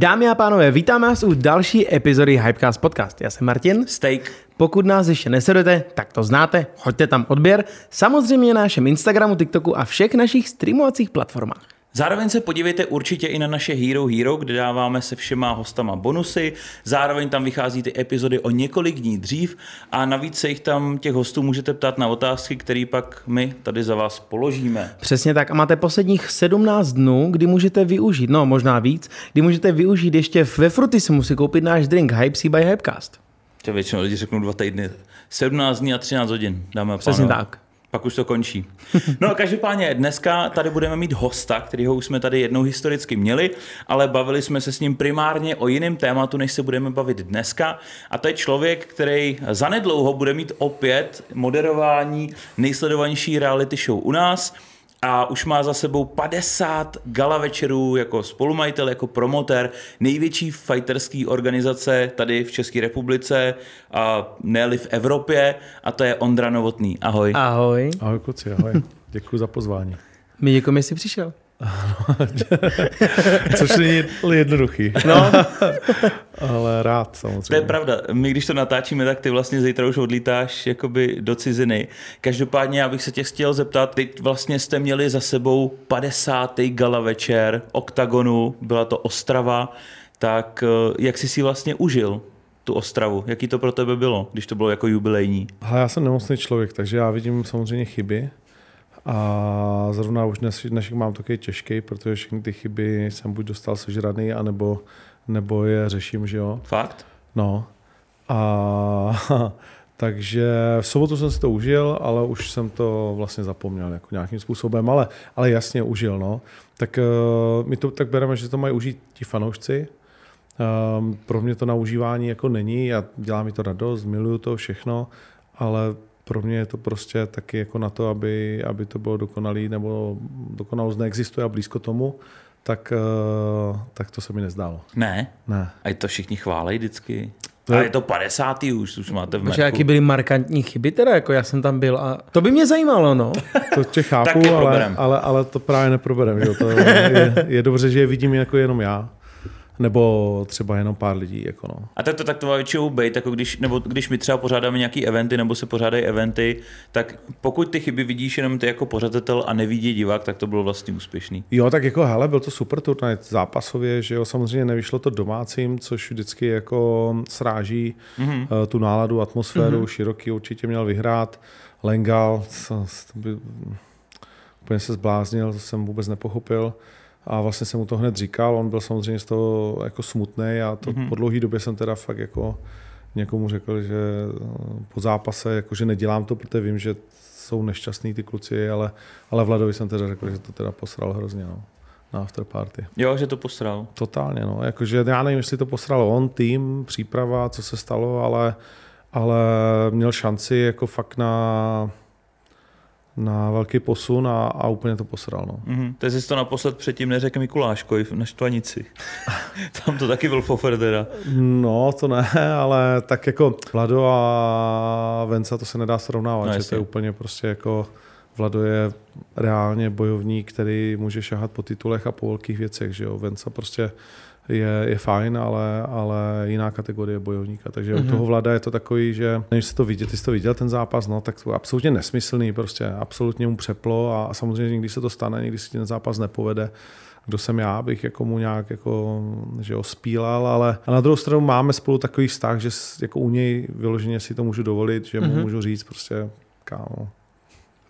Dámy a pánové, vítáme vás u další epizody Hypecast Podcast. Já jsem Martin. Steak. Pokud nás ještě nesledujete, tak to znáte, hoďte tam odběr, samozřejmě na našem Instagramu, TikToku a všech našich streamovacích platformách. Zároveň se podívejte určitě i na naše Hero Hero, kde dáváme se všema hostama bonusy. Zároveň tam vychází ty epizody o několik dní dřív a navíc se jich tam těch hostů můžete ptát na otázky, které pak my tady za vás položíme. Přesně tak a máte posledních 17 dnů, kdy můžete využít, no možná víc, kdy můžete využít ještě ve Frutissimu si koupit náš drink Hype by Hypecast. To většinou lidi řeknou dva týdny. 17 dní a 13 hodin, dáme a Přesně tak. Pak už to končí. No každopádně dneska tady budeme mít hosta, kterýho už jsme tady jednou historicky měli, ale bavili jsme se s ním primárně o jiném tématu, než se budeme bavit dneska. A to je člověk, který zanedlouho bude mít opět moderování nejsledovanější reality show u nás a už má za sebou 50 gala večerů jako spolumajitel, jako promotér největší fighterský organizace tady v České republice a ne v Evropě a to je Ondra Novotný. Ahoj. Ahoj. Ahoj kluci, ahoj. Děkuji za pozvání. My děkujeme, že jsi přišel. Což není jednoduchý, No, ale rád To samozřejmě. je pravda. My když to natáčíme, tak ty vlastně zítra už odlítáš jakoby do ciziny. Každopádně já bych se tě chtěl zeptat, teď vlastně jste měli za sebou 50. gala večer Oktagonu, byla to Ostrava, tak eh, jak jsi si vlastně užil tu Ostravu? Jaký to pro tebe bylo, když to bylo jako jubilejní? Hele, já jsem nemocný člověk, takže já vidím samozřejmě chyby. A zrovna už dnes, dnešek mám takový těžký, protože všechny ty chyby jsem buď dostal sežraný, anebo, nebo je řeším, že jo. Fakt? No. A takže v sobotu jsem si to užil, ale už jsem to vlastně zapomněl jako nějakým způsobem, ale, ale jasně užil, no. Tak uh, my to tak bereme, že to mají užít ti fanoušci. Um, pro mě to na užívání jako není, já dělá mi to radost, miluju to všechno, ale pro mě je to prostě taky jako na to, aby, aby to bylo dokonalý, nebo dokonalost neexistuje a blízko tomu, tak, uh, tak to se mi nezdálo. Ne. Ne. A to všichni chválej vždycky. To A je- je to 50. už, už máte v merku. jaký byly markantní chyby teda, jako já jsem tam byl a to by mě zajímalo, no. To tě chápu, ale, ale, ale to právě neproberem. Jo. To je, je, dobře, že je vidím jako jenom já. Nebo třeba jenom pár lidí. Jako no. A tak to tak to má většinou být, jako když, nebo když my třeba pořádáme nějaký eventy, nebo se pořádají eventy, tak pokud ty chyby vidíš jenom ty jako pořadatel a nevidí divák, tak to bylo vlastně úspěšný. Jo, tak jako hele, byl to super turnaj zápasově, že jo, samozřejmě nevyšlo to domácím, což vždycky jako sráží mm-hmm. tu náladu, atmosféru, mm-hmm. široký určitě měl vyhrát, Lengal, to by, úplně se zbláznil, to jsem vůbec nepochopil. A vlastně jsem mu to hned říkal, on byl samozřejmě z toho jako smutný a to mm-hmm. po dlouhé době jsem teda fakt jako někomu řekl, že eh, po zápase, jako že nedělám to, protože vím, že jsou nešťastní ty kluci, ale, ale Vladovi jsem teda řekl, že to teda posral hrozně, no, na afterparty. Jo, že to postral. Totálně, no, jakože já nevím, jestli to posralo on, tým, příprava, co se stalo, ale, ale měl šanci jako fakt na, na velký posun a, a úplně to posral, no. Mhm. Teď jsi to naposled předtím neřekl Mikuláškovi na Štvanici. Tam to taky byl fofer teda. No, to ne, ale tak jako Vlado a Venca to se nedá srovnávat, No, že to je úplně prostě jako Vlado je reálně bojovník, který může šahat po titulech a po velkých věcech, že jo. Venca prostě je, je fajn, ale, ale jiná kategorie bojovníka. Takže mm-hmm. u toho Vlada je to takový, že než se to vidět, ty jsi to viděl ten zápas, no, tak to je absolutně nesmyslný, prostě absolutně mu přeplo a, a samozřejmě někdy se to stane, někdy se ten zápas nepovede, kdo jsem já, abych jako mu nějak jako, že ho spílal, ale a na druhou stranu máme spolu takový vztah, že jako u něj vyloženě si to můžu dovolit, že mu Mhm. můžu říct prostě, kámo,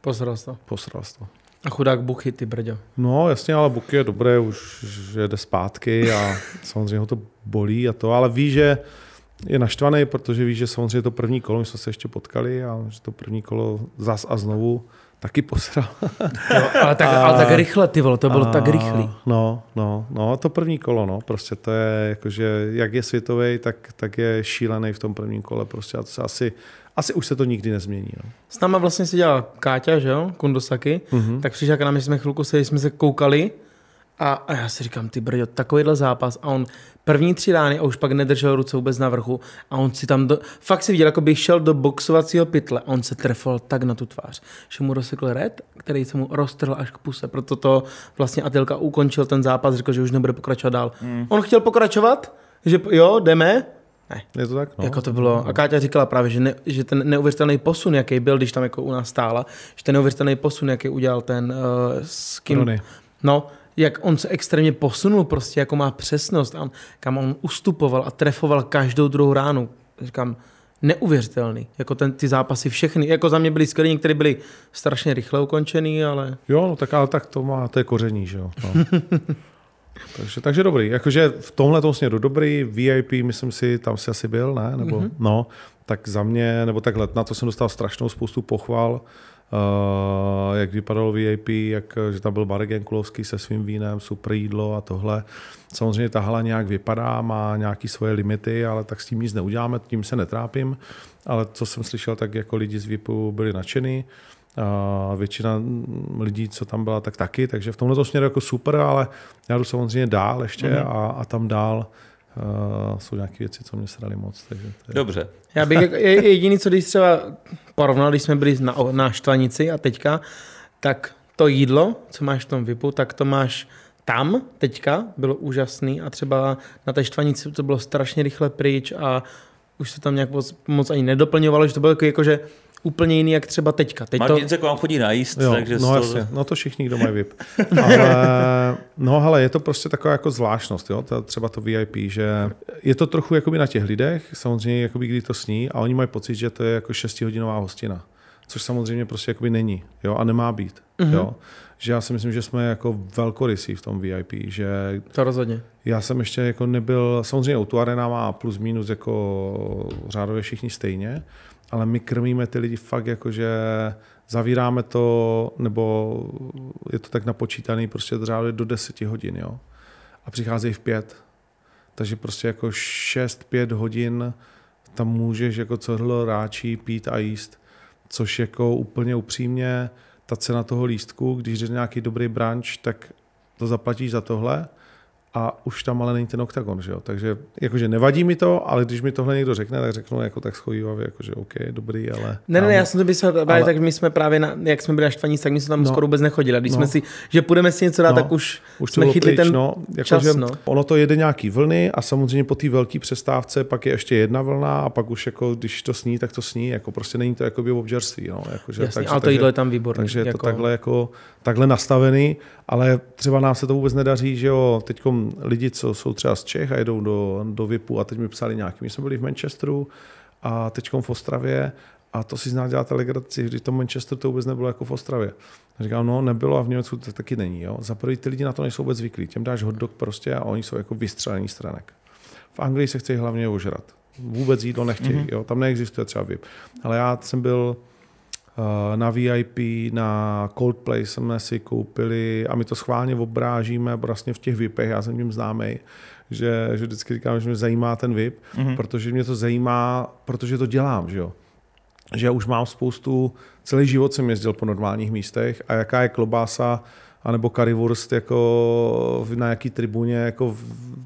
Posral to. posral jsi to. A chudák Buchy, ty brďo. No jasně, ale Buk je dobré, už že jde zpátky a samozřejmě ho to bolí a to, ale ví, že je naštvaný, protože ví, že samozřejmě to první kolo, my jsme se ještě potkali a že to první kolo zas a znovu taky posral. Jo, ale, tak, A- ale tak rychle, ty vole, to bylo A- tak rychlý. No, no, no, to první kolo, no, prostě to je jakože, jak je světový, tak, tak je šílený v tom prvním kole, prostě a to se asi, asi už se to nikdy nezmění, no. S náma vlastně seděla Káťa, že jo, Kundosaki, Mhm. mm-hmm. tak přišla k nám, že jsme chvilku se, jsme se koukali A, a já si říkám, ty brďo, takovýhle zápas a on první tři rány a už pak nedržel ruce vůbec na vrchu a on si tam, do, fakt si viděl, jako by šel do boxovacího pytle a on se trefoval tak na tu tvář, že mu rozsekl red, který se mu roztrhl až k puse, proto to vlastně Atilka ukončil ten zápas, řekl, že už nebude pokračovat dál. Mm. On chtěl pokračovat, že jo, jdeme, ne. Je to tak? No. Jako to bylo. A Káťa říkala právě, že, ne, že ten neuvěřitelný posun, jaký byl, když tam jako u nás stála, že ten neuvěřitelný posun, jaký udělal ten uh, s kým, Rony. No, jak on se extrémně posunul, prostě jako má přesnost, a kam on ustupoval a trefoval každou druhou ránu. Říkám, neuvěřitelný. Jako ten, ty zápasy všechny, jako za mě byly skvělé, některé byly strašně rychle ukončený, ale... Jo, no tak ale tak to má, to je koření, že jo. No. takže, takže dobrý, jakože v tomhle tom směru dobrý, VIP, myslím si, tam si asi byl, ne? Nebo, mm-hmm. no, tak za mě, nebo takhle, na to jsem dostal strašnou spoustu pochval, Uh, jak vypadalo VIP, jak, že tam byl Marek Jankulovský se svým vínem, super jídlo a tohle. Samozřejmě ta hala nějak vypadá, má nějaké svoje limity, ale tak s tím nic neuděláme, tím se netrápím. Ale co jsem slyšel, tak jako lidi z VIPu byli nadšený. A většina lidí, co tam byla, tak taky, takže v tomhle směru jako super, ale já jdu samozřejmě dál ještě mm-hmm. a, a tam dál Uh, jsou nějaké věci, co mě srali moc. Takže to je... Dobře. Já bych jediný, co když třeba porovnal, když jsme byli na, na Štvanici a teďka, tak to jídlo, co máš v tom VIPu, tak to máš tam teďka, bylo úžasný a třeba na té Štvanici to bylo strašně rychle pryč a už se tam nějak moc, moc ani nedoplňovalo, že to bylo jako, že úplně jiný, jak třeba teďka. Teď Martin to... se k vám chodí najíst, jo, takže... No to... jasně, no to všichni, kdo mají VIP. ale, no ale je to prostě taková jako zvláštnost, jo? To, třeba to VIP, že je to trochu jakoby na těch lidech, samozřejmě jakoby kdy to sní a oni mají pocit, že to je jako šestihodinová hostina. Což samozřejmě prostě jakoby není, jo, a nemá být, mm-hmm. jo. Že já si myslím, že jsme jako velkorysí v tom VIP, že... To rozhodně. Já jsem ještě jako nebyl, samozřejmě tu Arena má plus minus jako řádově všichni stejně, ale my krmíme ty lidi fakt jako, že zavíráme to, nebo je to tak napočítaný prostě řádově do 10 hodin, jo. A přicházejí v pět. Takže prostě jako 6-5 hodin tam můžeš jako co ráčí pít a jíst, což jako úplně upřímně ta cena toho lístku, když jde nějaký dobrý branč, tak to zaplatíš za tohle a už tam ale není ten oktagon, že jo? Takže jakože nevadí mi to, ale když mi tohle někdo řekne, tak řeknu jako tak schovývavě, jakože OK, dobrý, ale... Ne, ne, ne, já jsem to myslel, ale... tak my jsme právě, na, jak jsme byli na štvaní, tak my jsme tam no, skoro vůbec nechodili. Když no, jsme si, že půjdeme si něco dát, no, tak už, už jsme chytli pryč, ten no, jako čas, že no. Ono to jede nějaký vlny a samozřejmě po té velké přestávce pak je ještě jedna vlna a pak už jako, když to sní, tak to sní, jako prostě není to jako by obžerství, no, jakože, Jasně, takže, ale to jídlo je tam výborné. Takže je jako... to takhle jako, takhle nastavený, ale třeba nám se to vůbec nedaří, že jo, teď lidi, co jsou třeba z Čech a jedou do, do VIPu a teď mi psali nějaký, my jsme byli v Manchesteru a teď v Ostravě a to si zná děláte legraci, když to Manchester to vůbec nebylo jako v Ostravě. A říkám, no nebylo a v Německu to taky není. Jo. Za prvý ty lidi na to nejsou vůbec zvyklí. Těm dáš hotdog prostě a oni jsou jako vystřelený stranek. V Anglii se chce hlavně ožrat. Vůbec jídlo nechtějí. Mm-hmm. Jo. Tam neexistuje třeba VIP. Ale já jsem byl na VIP, na Coldplay jsme si koupili a my to schválně obrážíme vlastně v těch VIPech, já jsem tím známý, že, že vždycky říkám, že mě zajímá ten VIP, mm-hmm. protože mě to zajímá, protože to dělám, že jo. Že já už mám spoustu, celý život jsem jezdil po normálních místech a jaká je klobása anebo currywurst jako na jaký tribuně, jako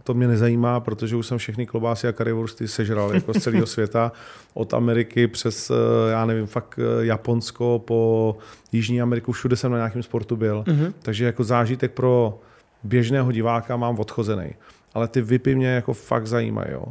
to mě nezajímá, protože už jsem všechny klobásy a currywursty sežral jako z celého světa, od Ameriky přes, eh, já nevím, fakt eh, Japonsko po Jižní Ameriku, všude jsem na nějakém sportu byl, mm-hmm. takže jako zážitek pro běžného diváka mám odchozený. Ale ty VIPy mě jako fakt zajímají. Jo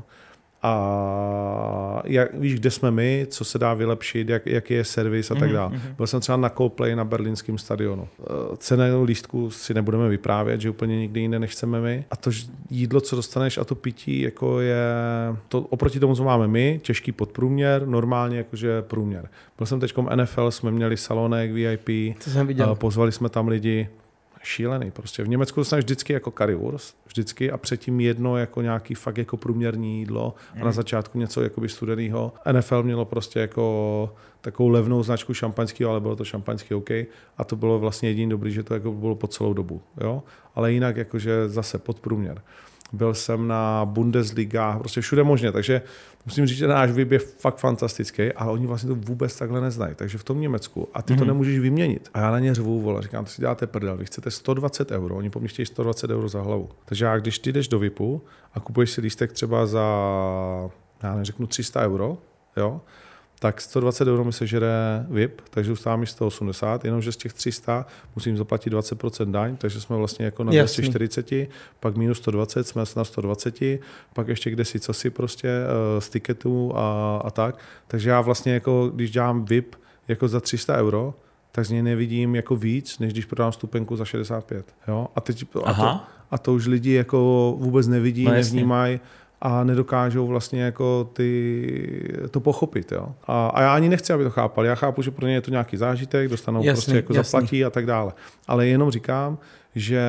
a jak, víš, kde jsme my, co se dá vylepšit, jak, jaký je servis a tak mhm, dále. Mm-hmm. Byl jsem třeba na Coldplay na berlínském stadionu. Eh, cenu lístku si nebudeme vyprávět, že úplně nikdy jinde nechceme my. A to jídlo, co dostaneš a to pití, jako je to oproti tomu, co máme my, těžký podprůměr, normálně jakože průměr. Byl jsem teď NFL, jsme měli salonek VIP, jsem viděl. pozvali jsme tam lidi, šílený. Prostě v Německu dostaneš vždycky jako currywurst, vždycky a předtím jedno jako nějaký fakt jako průměrný jídlo a na hmm. začátku něco jakoby studeného. NFL mělo prostě jako takovou levnou značku šampaňského, ale bylo to šampaňský OK a to bylo vlastně jediný dobrý, že to jako bylo po celou dobu. Jo? Ale jinak jakože zase podprůměr. Byl jsem na Bundesliga, prostě všude možně, takže musím říct, že náš VIP je fakt fantastický, ale oni vlastně to vůbec takhle neznají. Takže v tom Německu a ty mm-hmm. to Mhm. nemůžeš vyměnit. A já na ně řvu, vole, říkám, to si děláte prdel, vy chcete 120 euro, oni po mně chtějí 120 euro za hlavu. Takže já, když ty jdeš do VIPu a kupuješ si lístek třeba za, já neřeknu 300 euro, jo, tak 120 euro mi sežere VIP, takže zůstává mi 180, jenomže z těch 300 musím zaplatit 20% daň, takže jsme vlastně jako na Jasný. 240, pak minus 120, jsme na 120, pak ještě kde si co si prostě uh, z tiketu a, a tak. Takže já vlastně jako, když dělám VIP jako za 300 euro, tak z něj nevidím jako víc, než když prodám stupenku za 65. Jo? A, teď, a, to, a to už lidi jako vůbec nevidí, No nevnímají a nedokážou vlastně jako ty, to pochopit. Jo? A, a, já ani nechci, aby to chápali. Já chápu, že pro ně je to nějaký zážitek, dostanou Jasný, prostě jako jasný. zaplatí a tak dále. Ale jenom říkám, že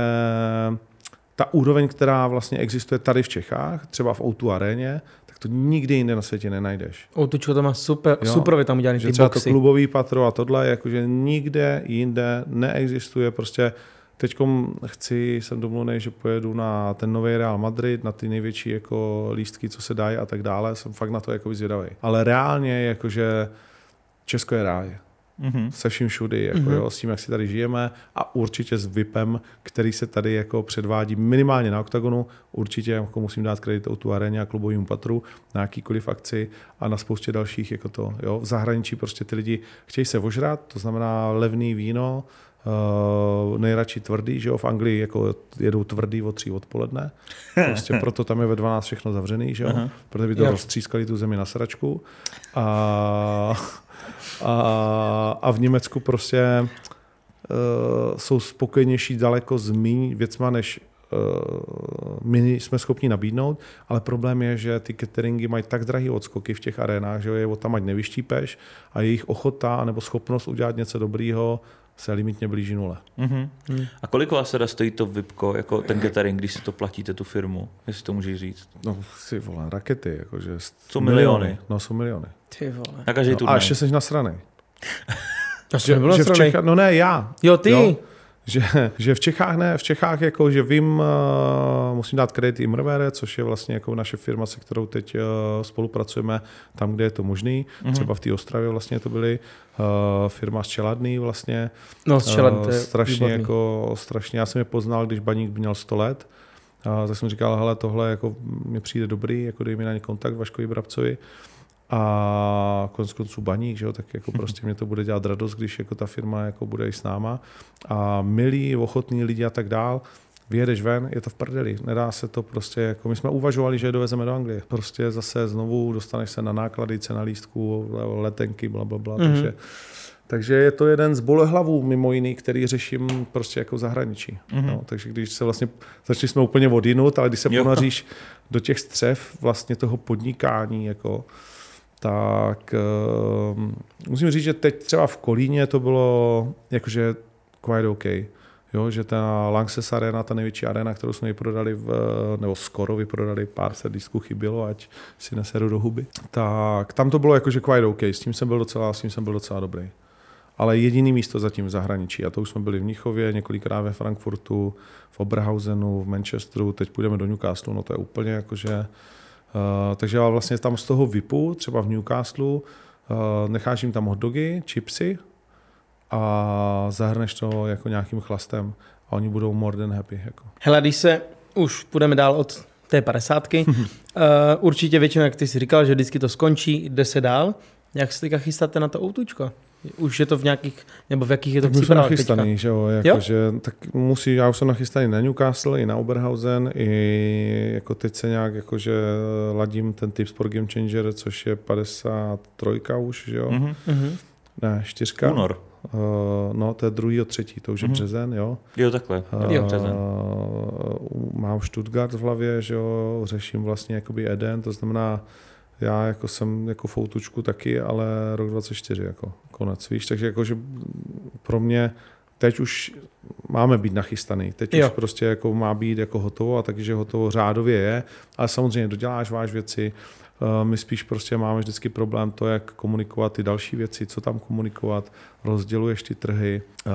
ta úroveň, která vlastně existuje tady v Čechách, třeba v O2 aréně, tak to nikdy jinde na světě nenajdeš. Outučko to má super, Jo. super tam udělaný Že ty třeba to boxy. klubový patro a tohle, jakože nikde jinde neexistuje prostě Teď chci, jsem domluvený, že pojedu na ten nový Real Madrid, na ty největší jako lístky, co se dají a tak dále. Jsem fakt na to jako zvědavý. Ale reálně jakože Česko je ráj. Mhm. Se vším všudy, jako Mhm. jo, s tím, jak si tady žijeme a určitě s VIPem, který se tady jako předvádí minimálně na OKTAGONu, určitě jako musím dát kredit o tu aréně a klubovým patru na jakýkoliv akci a na spoustě dalších jako to. Jo. V zahraničí prostě ty lidi chtějí se ožrat, to znamená levný víno, Uh, nejradši tvrdý, že jo, v Anglii jako jedou tvrdý od tří odpoledne, prostě proto tam je ve 12 všechno zavřený, že jo, Aha. protože by to Jo. roztřískali tu zemi na sračku a, a, a v Německu prostě uh, jsou spokojenější daleko s míň věcma, než uh, my jsme schopni nabídnout, ale problém je, že ty cateringy mají tak drahý odskoky v těch arénách, že je o tam ať nevyštípeš a jejich ochota nebo schopnost udělat něco dobrýho se limitně blíží nule. Mhm. A kolik vás teda stojí to VIPko, jako ten catering, když si to platíte, tu firmu, jestli to můžeš říct? No si vole, rakety, jakože... Jsou miliony. No jsou miliony. Ty vole. Na každý No, a ještě jsi nasranej. Já jsem Že, nebyl že v. Čechách, no ne, já. Jo, ty. Jo, že, že v Čechách ne, v Čechách jako, že vím, uh, musím dát kredit Imrvere, což je vlastně jako naše firma, se kterou teď uh, spolupracujeme tam, kde je to možný. Mhm. Mm-hmm. Třeba v té Ostravě vlastně to byly uh, firma z Čeladný vlastně. No, z čela, Uh, to je strašně výborný. jako, strašně, já jsem je poznal, když baník měl 100 let, a tak jsem říkal, hele, tohle jako mi přijde dobrý, jako dej mi na ně kontakt Vaškovi Brabcovi. A konec konců baník, že jo, tak jako prostě mě to bude dělat radost, když jako ta firma jako bude i s náma. A milí, ochotní lidi a tak dál, vyjedeš ven, je to v prdeli. Nedá se to prostě, jako my jsme uvažovali, že je dovezeme do Anglie. Prostě zase znovu dostaneš se na náklady, cena lístků, letenky, bla, bla, bla. Mhm. Mm-hmm. Takže, takže je to jeden z bolehlavů mimo jiný, který řeším prostě jako zahraničí. Mhm. Mm-hmm. No, takže když se vlastně, začali jsme úplně odinut, ale když se Jo. ponoříš do těch střev vlastně toho podnikání, jako, tak uh, musím říct, že teď třeba v Kolíně to bylo jakože quite OK. Jo, že ta Lanxess Arena, ta největší arena, kterou jsme vyprodali, v, nebo skoro vyprodali, pár set disků chybělo, ať si neseru do huby, tak tam to bylo jakože quite OK, s tím jsem byl docela, s tím jsem byl docela dobrý. Ale jediný místo zatím v zahraničí, a to už jsme byli v Mnichově, několikrát ve Frankfurtu, v Oberhausenu, v Manchesteru, teď půjdeme do Newcastle, no to je úplně jakože... Uh, takže já vlastně tam z toho vypu, třeba v Newcastle, uh, necháš jim tam hot dogy, chipsy a zahrneš to jako nějakým chlastem a oni budou more than happy. Jako. Hele, když se už půjdeme dál od té padesátky, uh, určitě většinou, jak ty jsi říkal, že vždycky to skončí, jde se dál. Jak se teďka chystáte na to outučko? Už je to v nějakých, nebo v jakých je to Tak přípravách teďka? nachystaný, že jo, jako, Jo? že tak musí, já už jsem nachystaný na Newcastle i na Oberhausen, i jako teď se nějak jakože ladím ten Tip Sport Game Changer, což je 53 už, že jo, Mhm. Mhm. ne, čtyřka. Únor. Uh, no, to je druhý třetí, to už je Mhm. březen, jo. Jo, takhle. Eh, Jo, březen. mám Stuttgart v hlavě, že jo, řeším vlastně jakoby Eden, to znamená, já jako jsem jako foutučku taky, ale rok 24 jako konec, víš, takže jakože pro mě teď už máme být nachystaný, teď Jo. už prostě jako má být jako hotovo a taky, že hotovo řádově je, ale samozřejmě doděláš váš věci, Eh, my spíš prostě máme vždycky problém to, jak komunikovat ty další věci, co tam komunikovat, rozděluješ ty trhy, uh,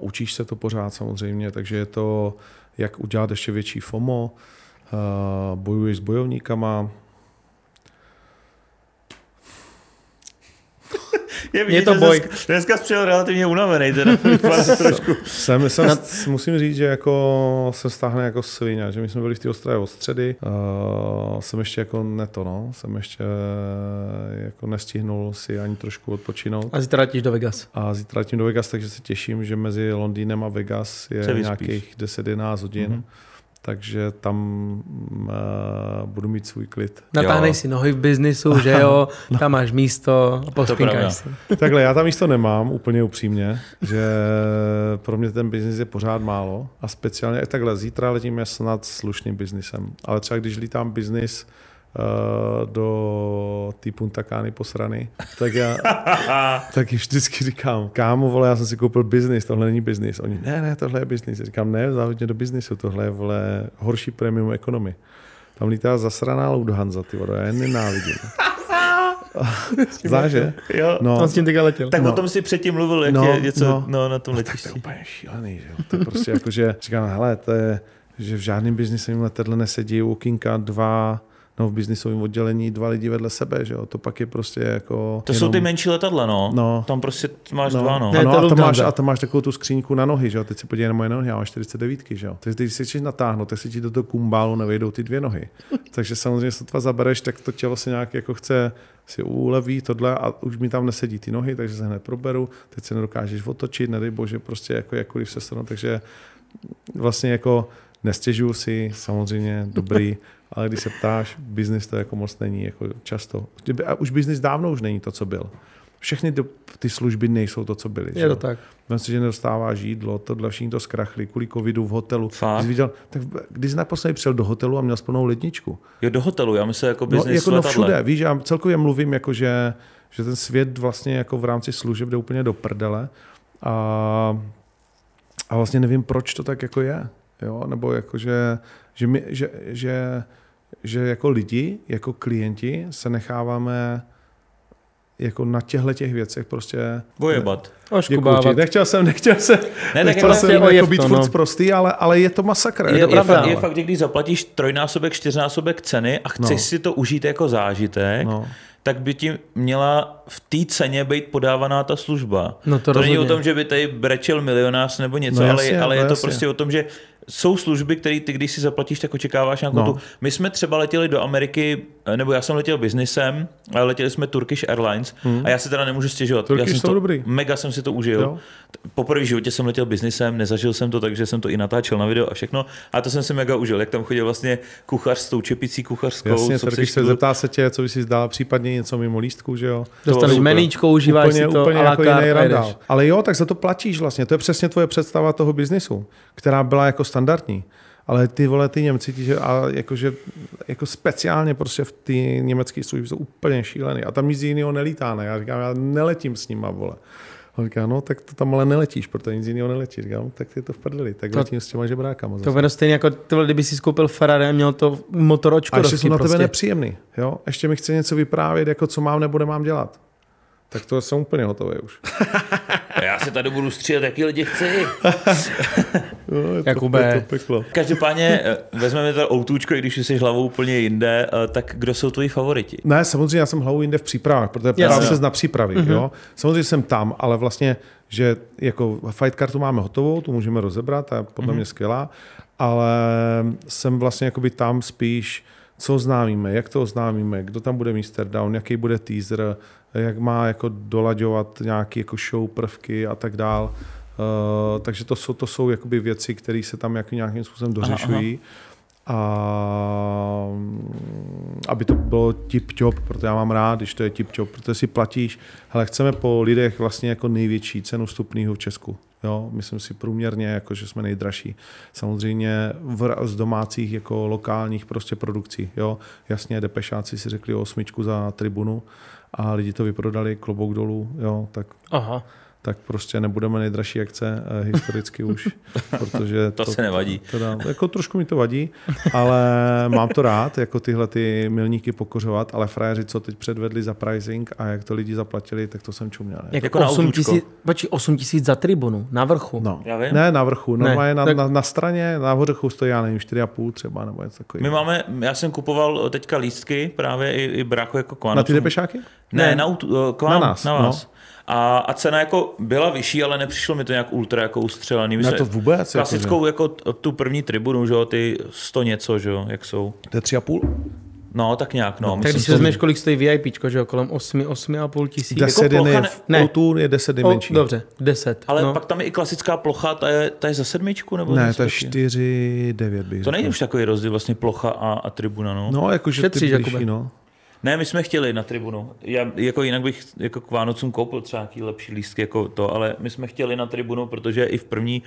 učíš se to pořád samozřejmě, takže je to, jak udělat ještě větší FOMO, Uh, bojuješ s bojovníkama, Je, vidět, je to boj. Dneska, dneska jsi přijel relativně unavený, teda trošku. Jsem, jsem, Na... musím říct, že jako se stáhne jako svině, že my jsme byli v té ostrově od středy, uh, jsem ještě jako neto, no, jsem ještě jako nestihnul si ani trošku odpočinout. A zítra letíš do Vegas. A zítra letím do Vegas, takže se těším, že mezi Londýnem a Vegas je nějakých 10-11 hodin. Mm-hmm takže tam uh, budu mít svůj klid. Natáhnej si nohy v biznisu, že jo, tam máš místo, pospinkáš si. Takhle, já tam místo nemám, úplně upřímně, že pro mě ten biznis je pořád málo a speciálně takhle, zítra letím snad slušným biznisem, ale třeba když lítám biznis, do té puntakány posrany, tak já tak vždycky říkám, kámo, vole, já jsem si koupil biznis, tohle není biznis. Oni, ne, ne, tohle je biznis. Říkám, ne, závodně do biznisu, tohle je, vole, horší premium economy. Tam lítá zasraná Lufthansa, ty vole, já je nenávidím. Znáš, že? Jo. No. On s tím teďka letěl. Tak no. o tom si předtím mluvil, jak no, je něco no. No, na tom letišti. No, tak to je úplně šílený, že jo? To je prostě jako, že říkám, hele, to je, že v žádném biznisu jim letadle nesedí walkinga dva no, v biznisovém oddělení dva lidi vedle sebe, že jo? To pak je prostě jako... To jenom... jsou ty menší letadla, no. no. Tam prostě máš no. dva, no. Ne, ano, a, to máš, a to máš takovou tu skříňku na nohy, že jo? Teď se podívej na moje nohy, já mám 49, že jo? Takže když si chceš natáhnout, tak si ti do toho kumbálu nevejdou ty dvě nohy. Takže samozřejmě, se to zabereš, tak to tělo se nějak jako chce si uleví tohle a už mi tam nesedí ty nohy, takže se hned proberu, teď se nedokážeš otočit, nedej bože, prostě jako jakkoliv se stanu, takže vlastně jako nestěžuju si, samozřejmě dobrý, ale když se ptáš, biznis to jako moc není jako často. A už biznis dávno už není to, co byl. Všechny ty služby nejsou to, co byly. Je to tak. Myslím si, že nedostáváš jídlo, tohle všichni to zkrachli, kvůli covidu v hotelu. Jsi viděl, tak když jsi naposledy přijel do hotelu a měl splnou ledničku. Jo, do hotelu, já myslím jako biznis no, jako no všude, víš, já celkově mluvím, jako že, že ten svět vlastně jako v rámci služeb jde úplně do prdele a, a vlastně nevím, proč to tak jako je. Jo? Nebo jako, že, že, my, že, že že jako lidi, jako klienti se necháváme jako na těchto těch věcech prostě... Bojebat. Děkuji, nechtěl jsem, nechtěl jsem, ne, nechtěl jsem jako, jako být to, no. prostý, ale, ale je to masakr. Je, je, to je, fakt, je fakt, že když zaplatíš trojnásobek, čtyřnásobek ceny a chceš no. si to užít jako zážitek, no tak by ti měla v té ceně být podávaná ta služba. No to, to není o tom, že by tady brečel milionář nebo něco, no jasně, ale, ale no je to jasně. prostě o tom, že jsou služby, které ty, když si zaplatíš, tak očekáváš nějakou no. tu. My jsme třeba letěli do Ameriky, nebo já jsem letěl biznisem, ale letěli jsme Turkish Airlines hmm. a já si teda nemůžu stěžovat. Turkish já jsem jsou to, dobrý. Mega jsem si to užil. Jo. Poprvé v životě jsem letěl biznisem, nezažil jsem to, takže jsem to i natáčel na video a všechno. A to jsem si mega užil, jak tam chodil vlastně kuchař s tou čepicí kuchařskou. Jasně, co Turkish se zeptá se tě, co by si zdal, případně něco mimo lístku, že jo. Dostaneš meníčko, užíváš úplně, si to úplně jako jiný. Ale jo, tak za to platíš vlastně. To je přesně tvoje představa toho biznisu, která byla jako standardní. Ale ty vole, ty Němci, tí, že, a jakože, jako speciálně prostě v ty německé služby jsou úplně šílený. A tam nic jiného nelítá, ne? Já říkám, já neletím s nima, vole. On říká, no tak to tam ale neletíš, protože nic jiného neletí. Říkám, tak je to v prdeli, tak to, letím s těma žebrákama. To bude stejně jako ty, kdyby si skoupil Ferrari a měl to motoročko. A ještě jsou na tebe prostě. nepříjemný. Jo? Ještě mi chce něco vyprávět, jako co mám nebo nemám dělat. Tak to jsem úplně hotový už. Já se tady budu střílet, jaký lidi chci. no, Jakube. To peklo. Každopádně eh, vezmeme to outůčko, i když jsi hlavou úplně jinde, eh, tak kdo jsou tvoji favoriti? Ne, samozřejmě já jsem hlavou jinde v přípravách, protože ptám se na přípravy. Mm-hmm. Jo? Samozřejmě jsem tam, ale vlastně, že jako fight kartu máme hotovou, tu můžeme rozebrat, ta je podle mm-hmm. mě skvělá, ale jsem vlastně jakoby tam spíš co oznámíme, jak to oznámíme, kdo tam bude Mr. Down, jaký bude teaser, jak má jako dolaďovat nějaké jako show prvky a tak dál. Uh, takže to jsou, to jsou jakoby věci, které se tam jako nějakým způsobem dořešují. Aha, aha. A aby to bylo tip-top, protože já mám rád, když to je tip-top, protože si platíš, hele, chceme po lidech vlastně jako největší cenu vstupného v Česku. Jo, myslím si průměrně, jako, že jsme nejdražší. Samozřejmě v, z domácích jako lokálních prostě produkcí. Jo. Jasně, depešáci si řekli o osmičku za tribunu a lidi to vyprodali klobouk dolů. Jo, tak Aha. Tak prostě nebudeme nejdražší akce eh, historicky už, protože To se nevadí. Teda, jako trošku mi to vadí, ale mám to rád, jako tyhle ty milníky pokořovat, ale frajeři, co teď předvedli za pricing a jak to lidi zaplatili, tak to jsem čuměl. ne? Jako, Jako na 8 autůčko. tisíc, počkej, 8 tisíc za tribunu, na vrchu. No. Já vím. Ne, na vrchu, normálně na, tak- na, na, straně, na hořechu stojí, já nevím, 4,5 třeba, nebo něco My takového. máme, já jsem kupoval teďka lístky právě i, i brácho jako k Na ty depešáky? Ne, Ne. na, k vám, Na nás, na no. A, a cena jako byla vyšší, ale nepřišlo mi to nějak ultra jako ustřelený. Jsme- to vůbec, Klasickou jako t- tu první tribunu, že jo, ty 100 něco, že jo, jak jsou. To je 3,5? No, tak nějak, no. Tak myslím, když že- si vezmeš, kolik stojí VIP, že jo, kolem 8, 8,5 tisíc. 10 plocha je ne- v ne. O2 je 10 O, nejmenší. dobře, 10. ale no. pak tam je i klasická plocha, ta je, ta je za sedmičku? Nebo Ne, to je taky? 4, 9 bych To není už takový rozdíl, vlastně plocha a, a tribuna, no. No, jakože ty blížší, no. Ne, my jsme chtěli na tribunu. Já jako jinak bych jako k Vánocům koupil třeba nějaký lepší lístky jako to, ale my jsme chtěli na tribunu, protože i v první,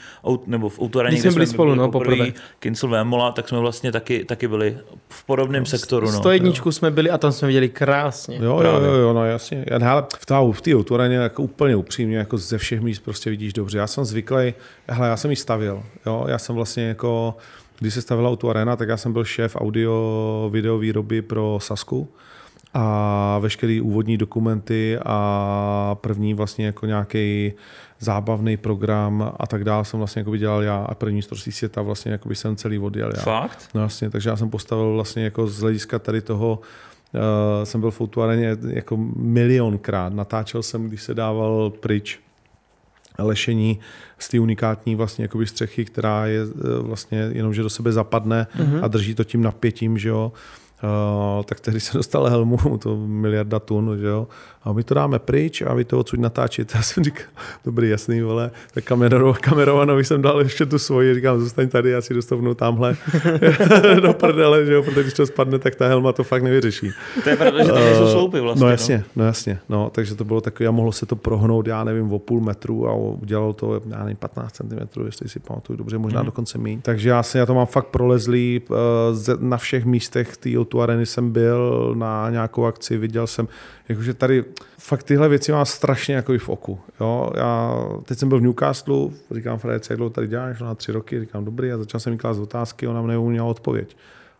nebo v autoraně, Když jsme byli spolu, no, poprvé, poprvé. Kincel Vémola, tak jsme vlastně taky, taky byli v podobném sektoru. No. 101 jsme byli a tam jsme viděli krásně. Jo, jo, Právě. jo, jo, no jasně. Já, hele, v té v té autoraně jako úplně upřímně, jako ze všech míst prostě vidíš dobře. Já jsem zvyklý, hele, já jsem ji stavěl, jo, já jsem vlastně jako, když se stavila Auto Arena, tak já jsem byl šéf audio, video výroby pro Sasku a veškeré úvodní dokumenty a první vlastně jako nějaký zábavný program a tak dále jsem vlastně jako dělal já a první mistrovství světa vlastně jako jsem celý odjel já. Fakt? No jasně, takže já jsem postavil vlastně jako z hlediska tady toho, uh, jsem byl v Outuareně jako milionkrát. Natáčel jsem, když se dával pryč lešení z té unikátní vlastně jakoby střechy, která je eh, vlastně jenom, že do sebe zapadne mm-hmm. a drží to tím napětím, že jo. Uh, tak tehdy se dostal helmu, to miliarda tun, že jo. A my to dáme pryč a vy to odsud natáčíte. Já jsem říkal, dobrý, jasný, vole. Tak kamerou, kamerovanovi jsem dal ještě tu svoji, říkám, zůstaň tady, já si dostupnu tamhle do prdele, že jo, protože když to spadne, tak ta helma to fakt nevyřeší. To je pravda, že tam nejsou sloupy vlastně. No jasně, no jasně. No, takže to bylo takové, a mohlo se to prohnout, já nevím, o půl metru a udělalo to, já nevím, 15 cm, jestli si pamatuju dobře, možná mm. dokonce méně. Takže já, si, já to mám fakt prolezlý, eh, na všech místech té o areny jsem byl, na nějakou akci, viděl jsem, jakože tady fakt tyhle věci mám strašně jako v oku. Jo? Já, teď jsem byl v Newcastlu, říkám Fred, jak dlouho tady děláš, na tři roky, říkám dobrý, a začal jsem jí klást otázky, ona mi neuměla odpověď.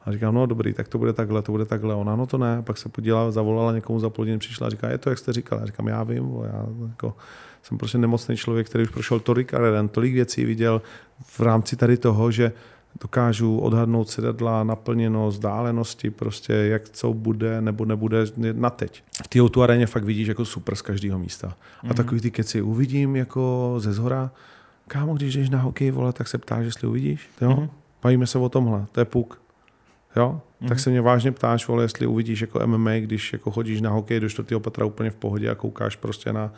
A říkám, no dobrý, tak to bude takhle, to bude takhle. Ona, no to ne. Pak se podívala, zavolala někomu za půl přišla a říká, je to, jak jste říkal. Já říkám, já vím, já jako, jsem prostě nemocný člověk, který už prošel tolik arén, tolik věcí viděl v rámci tady toho, že dokážu odhadnout sedadla, naplněnost, vzdálenosti, prostě jak co bude nebo nebude na teď. V té tu aréně fakt vidíš jako super z každého místa. A takový ty keci uvidím jako ze zhora, kámo, když jdeš na hokej, vole, tak se ptáš, jestli uvidíš. Jo? Mhm. Bavíme se o tomhle, to je puk. Jo? Mhm. Tak se mě vážně ptáš, vole, jestli uvidíš jako MMA, když jako chodíš na hokej do čtvrtého patra úplně v pohodě a koukáš prostě na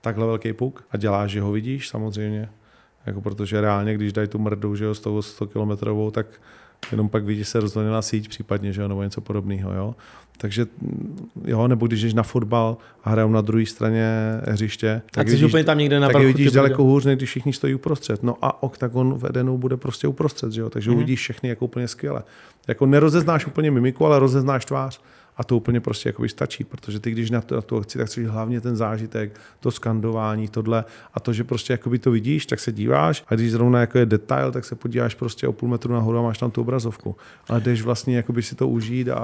takhle velký puk a děláš, že ho vidíš samozřejmě. Jako protože reálně, když dají tu mrdu, že jo, 100, 100 kilometrovou, tak jenom pak vidíš se rozvonila síť případně, že jo, nebo něco podobného, jo. Takže mm, jo, nebo když jdeš na fotbal a hrajou na druhé straně hřiště, Tak jsi úplně tam někde na tak vidíš daleko hůř, než když všichni stojí uprostřed. No a oktagon v Edenu bude prostě uprostřed, že jo? takže Mhm. mm. uvidíš všechny jako úplně skvěle. Jako nerozeznáš úplně mimiku, ale rozeznáš tvář. A to úplně prostě jakoby stačí, protože ty, když na to, na to chci, tak chceš hlavně ten zážitek, to skandování, tohle a to, že prostě jakoby to vidíš, tak se díváš a když zrovna jako je detail, tak se podíváš prostě o půl metru nahoru a máš tam tu obrazovku. Ale jdeš vlastně jakoby si to užít a,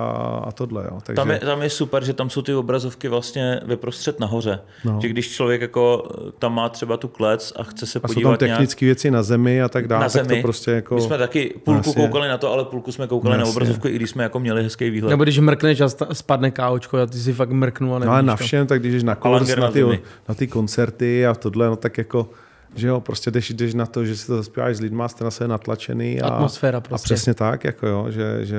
a tohle. Jo. Takže, Tam je, tam je super, že tam jsou ty obrazovky vlastně vyprostřed nahoře. No. Že když člověk jako tam má třeba tu klec a chce se a jsou tam podívat technické věci na zemi a tak dále, na tak zemi. to prostě jako... My jsme taky půlku Jasně. koukali na to, ale půlku jsme koukali na Jasně. obrazovku, i když jsme jako měli hezký výhled. Nebo když mrkneš a spadne káočko a ty si fakt mrknu a No nevíš ale na to. všem, tak když jdeš na kurz, na ty, na ty koncerty a tohle, no tak jako, že jo, prostě jdeš, jdeš na to, že si to zaspíváš s lidma, jste na sebe natlačený. A, Atmosféra A prostě. přesně tak, jako jo, že, že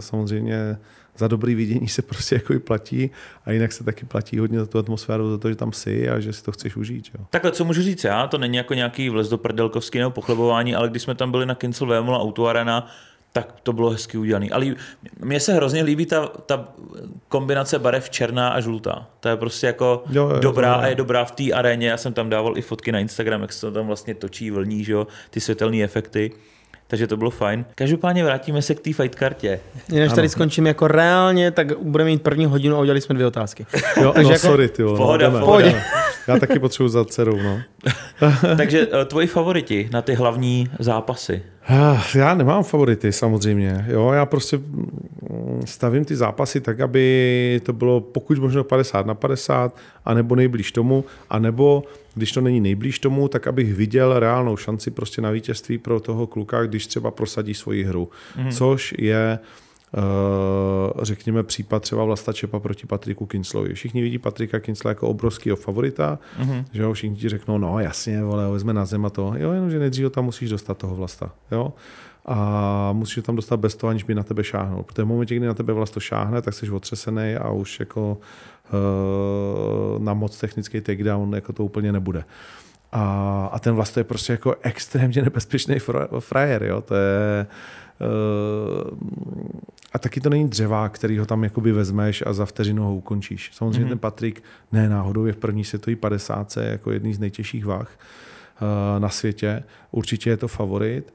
samozřejmě za dobrý vidění se prostě jako i platí a jinak se taky platí hodně za tu atmosféru, za to, že tam jsi a že si to chceš užít. Jo. Takhle, co můžu říct já, to není jako nějaký vlez do prdelkovský nebo pochlebování, ale když jsme tam byli na Kincel Vémola Auto Arena, tak to bylo hezky udělané. Ale mně se hrozně líbí ta, ta kombinace barev černá a žlutá. To je prostě jako Jo, jo, dobrá to je. a je dobrá v té aréně. Já jsem tam dával i fotky na Instagram, jak se to tam vlastně točí, vlní, že jo, ty světelné efekty. Takže to bylo fajn. Každopádně vrátíme se k té fight kartě. Než tady skončím jako reálně, tak budeme mít první hodinu a udělali jsme dvě otázky. Jo, Takže no jako- sorry, ty vole, Pohoda, jdeme. pohoda. Pohodě. Já taky potřebuji za dcerou, no. Takže eh, tvoji favoriti na ty hlavní zápasy? Ah, Já nemám favority samozřejmě. Jo, já prostě mm, stavím ty zápasy tak, aby to bylo pokud možno 50 na 50, anebo nejblíž tomu, anebo když to není nejblíž tomu, tak abych viděl reálnou šanci prostě na vítězství pro toho kluka, když třeba prosadí svoji hru. Mm. Což je eh, řekněme případ třeba Vlasta Čepa proti Patriku Kinslovi. Všichni vidí Patrika Kinsla jako obrovského favorita, mm-hmm. že jo, všichni ti řeknou, no jasně, vole, ho vezme na zem a to. Jo, jenomže nejdřív ho tam musíš dostat toho Vlasta, jo. A musíš ho tam dostat bez toho, aniž by na tebe šáhnul. Protože v momentě, kdy na tebe Vlasto šáhne, tak jsi otřesený a už jako uh, na moc technický takedown jako to úplně nebude. A, a ten Vlasto je prostě jako extrémně nebezpečný fra- frajer, jo. To je, uh, a taky to není dřeva, který ho tam jakoby vezmeš a za vteřinu ho ukončíš. Samozřejmě mm-hmm. ten Patrik ne náhodou je v první světové 50 jako jedný z nejtěžších váh uh, na světě. Určitě je to favorit.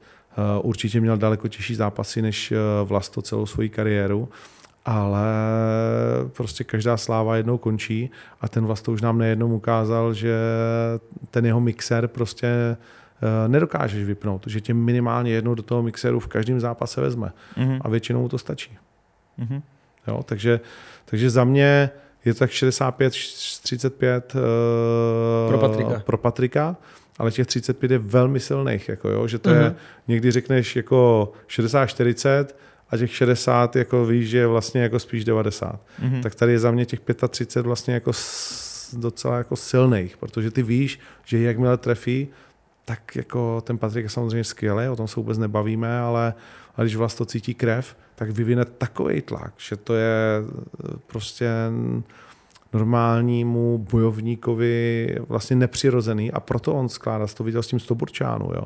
Uh, určitě měl daleko těžší zápasy než Vlasto celou svoji kariéru ale prostě každá sláva jednou končí a ten Vlasto už nám nejednou ukázal, že ten jeho mixer prostě eh, nedokážeš vypnout, že tě minimálně jednou do toho mixeru v každém zápase vezme mm-hmm. a většinou to stačí. Mm-hmm. Jo, takže, takže za mě je to tak 65-35 uh, pro Patrika. pro Patrika, ale těch 35 je velmi silných, jako jo, že to mm-hmm. je, někdy řekneš jako 60-40, a těch 60 jako víš, že je vlastně jako spíš 90. Mm-hmm. Tak tady je za mě těch 35 vlastně jako docela jako silných, protože ty víš, že jakmile trefí, tak jako ten Patrik je samozřejmě skvělý, o tom se vůbec nebavíme, ale, ale když vlastně to cítí krev, tak vyvine takový tlak, že to je eh, prostě normálnímu bojovníkovi vlastně nepřirozený a proto on skládá, to viděl s tím Stoburčánu, jo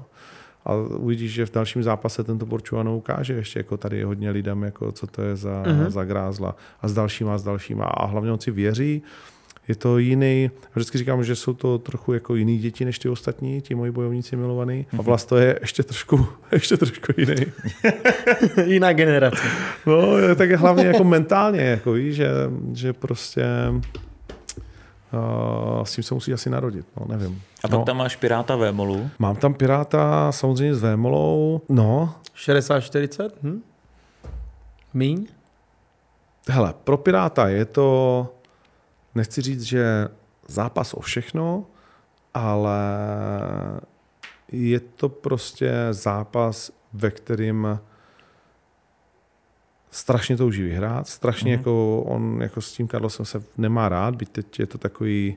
a uvidíš, že v dalším zápase tento Borčuano ukáže ještě jako tady hodně lidem, jako co to je za, uh-huh. za grázla a s dalšíma a s dalšíma a hlavně on si věří, je to jiný, vždycky říkám, že jsou to trochu jako jiný děti než ty ostatní, ti moji bojovníci milovaný. A vlast je ještě trošku, ještě trošku jiný. Jiná generace. No, je tak hlavně jako mentálně, jako víš, že, že prostě Uh, s tím se musí asi narodit, no, nevím. A pak no. tam máš Piráta Vémolu? Mám tam Piráta samozřejmě s Vémolou, no. 60-40? Hm? Míň? Hele, pro Piráta je to, nechci říct, že zápas o všechno, ale je to prostě zápas, ve kterým strašně touží vyhrát, strašně mm-hmm. jako on jako s tím Carlosem se nemá rád, byť teď je to takový,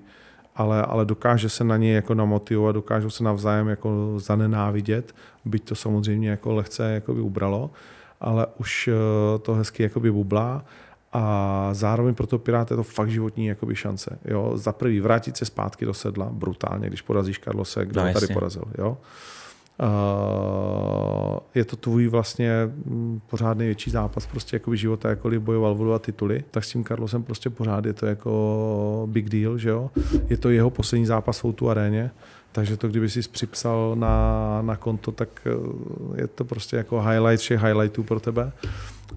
ale, ale dokáže se na něj jako namotivovat, dokážou se navzájem jako zanenávidět, byť to samozřejmě jako lehce jako by ubralo, ale už eh, to hezky jako by bublá a zároveň pro to Pirát je to fakt životní jakoby šance. Jo? Za prvý vrátit se zpátky do sedla brutálně, když porazíš Carlose, kdo no, tady porazil. Jo? Uh, je to tvůj vlastně mm, pořád největší zápas prostě jako života, jakkoliv bojoval o dva tituly, tak s tím Carlosem prostě pořád je to jako big deal, že jo. Je to jeho poslední zápas v tu aréně, takže to, kdyby si připsal na, na konto, tak eh, je to prostě jako highlight všech highlightů pro tebe.